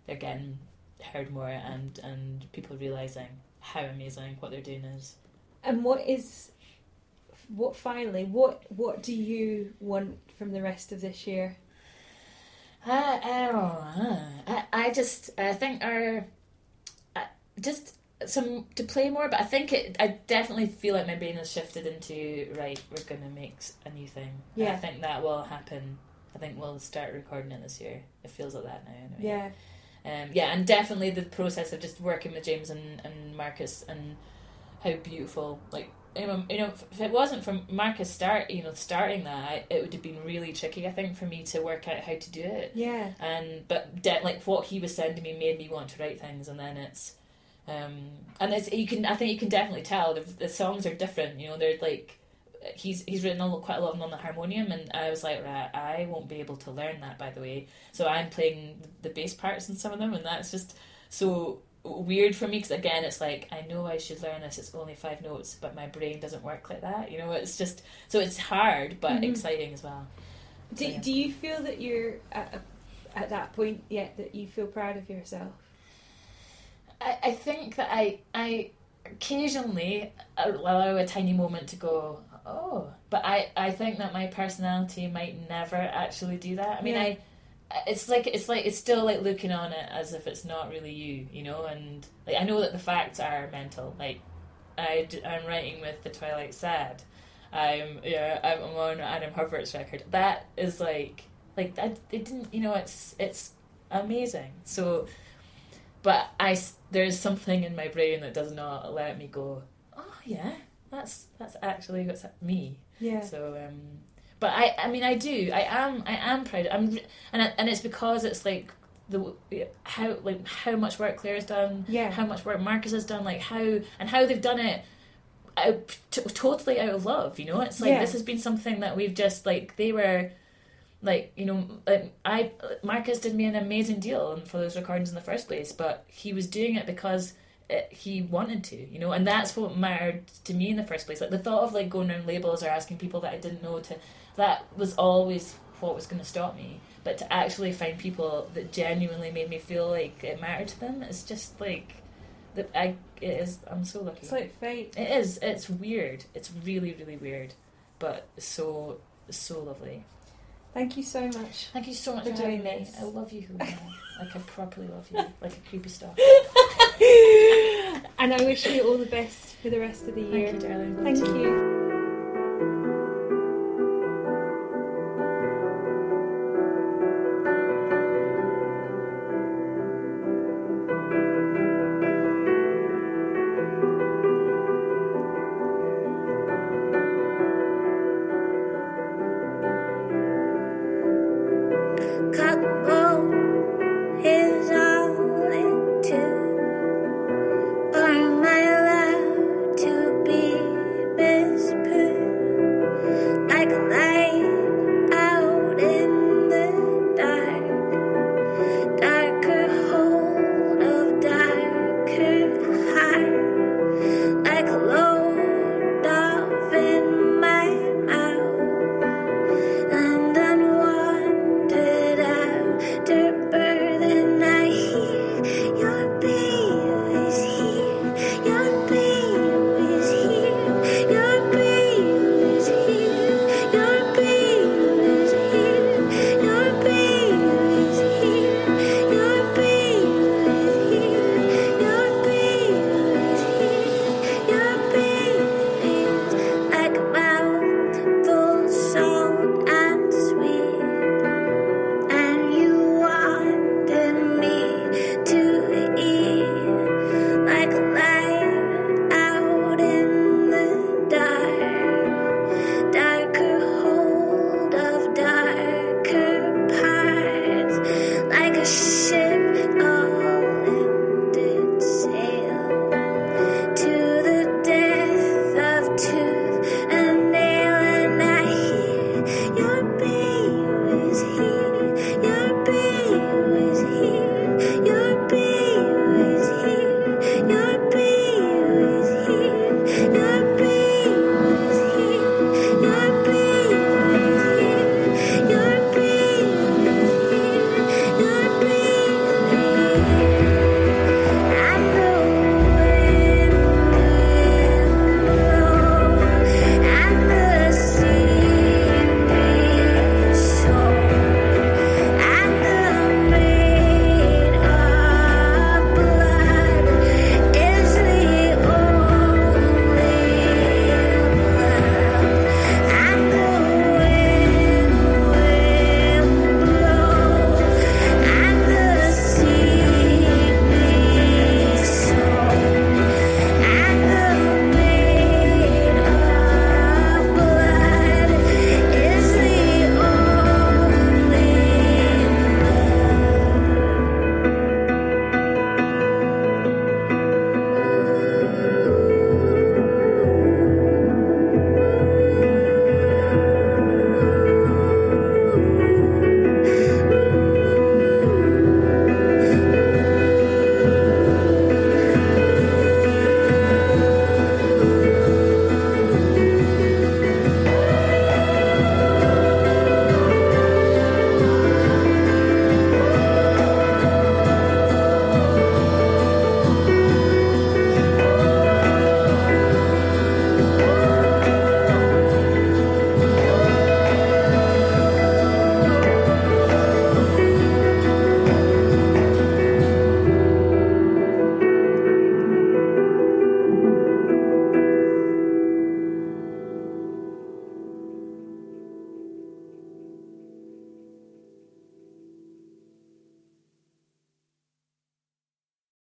they're getting heard more and and people realizing how amazing what they're doing is. and what is what finally what what do you want from the rest of this year I, I, don't know. I, I just I think our I, just some to play more, but I think it. I definitely feel like my brain has shifted into right. We're gonna make a new thing. And I think that will happen. I think we'll start recording it this year. It feels like that now. Anyway. yeah Um, yeah, and definitely the process of just working with James and, and Marcus and how beautiful, like you know, you know, if it wasn't for Marcus start, you know, starting that, it would have been really tricky. I think for me to work out how to do it. yeah And but de- like what he was sending me made me want to write things, and then it's, um, and it's you can I think you can definitely tell the, the songs are different. You know, they're like. He's he's written a lot, quite a lot of them on the harmonium, and I was like, right, I won't be able to learn that, by the way. So I'm playing the bass parts in some of them, and that's just so weird for me because again, it's like I know I should learn this. It's only five notes, but my brain doesn't work like that. You know, it's just so it's hard but Mhm. exciting as well. do, Yeah. do you feel that you're at, a, at that point yet that you feel proud of yourself I, I think that I I occasionally allow a tiny moment to go oh. But I, I think that my personality might never actually do that. I mean Yeah. I it's like it's like it's still like looking on it as if it's not really you you know? And like I know that the facts are mental. Like I d- I'm writing with the Twilight Sad. I'm yeah I'm on Adam Herbert's record. That is like like that it didn't you know it's it's amazing. So but I there's something in my brain that does not let me go. Oh yeah, that's that's actually what's me. yeah So, um, but I I mean I do I am I am proud. I'm and I, and it's because it's like the how like how much work Claire's done, Yeah. how much work Marcus has done, like how and how they've done it out, t- totally out of love. You know, it's like Yeah. this has been something that we've just like they were like you know like I Marcus did me an amazing deal for those recordings in the first place, but he was doing it because it, he wanted to, you know, and that's what mattered to me in the first place. Like the thought of like going around labels or asking people that I didn't know to that was always what was going to stop me. But to actually find people that genuinely made me feel like it mattered to them, it's just like that. I it is. I'm so lucky. It's like fate. It is. It's weird. It's really, really weird, but so so lovely. Thank you so much. Thank you so much For for, doing me. this. I love you, Helena. like I properly love you, like a creepy stalker. and I wish you all the best for the rest of the year. Thank you, darling. Thank you.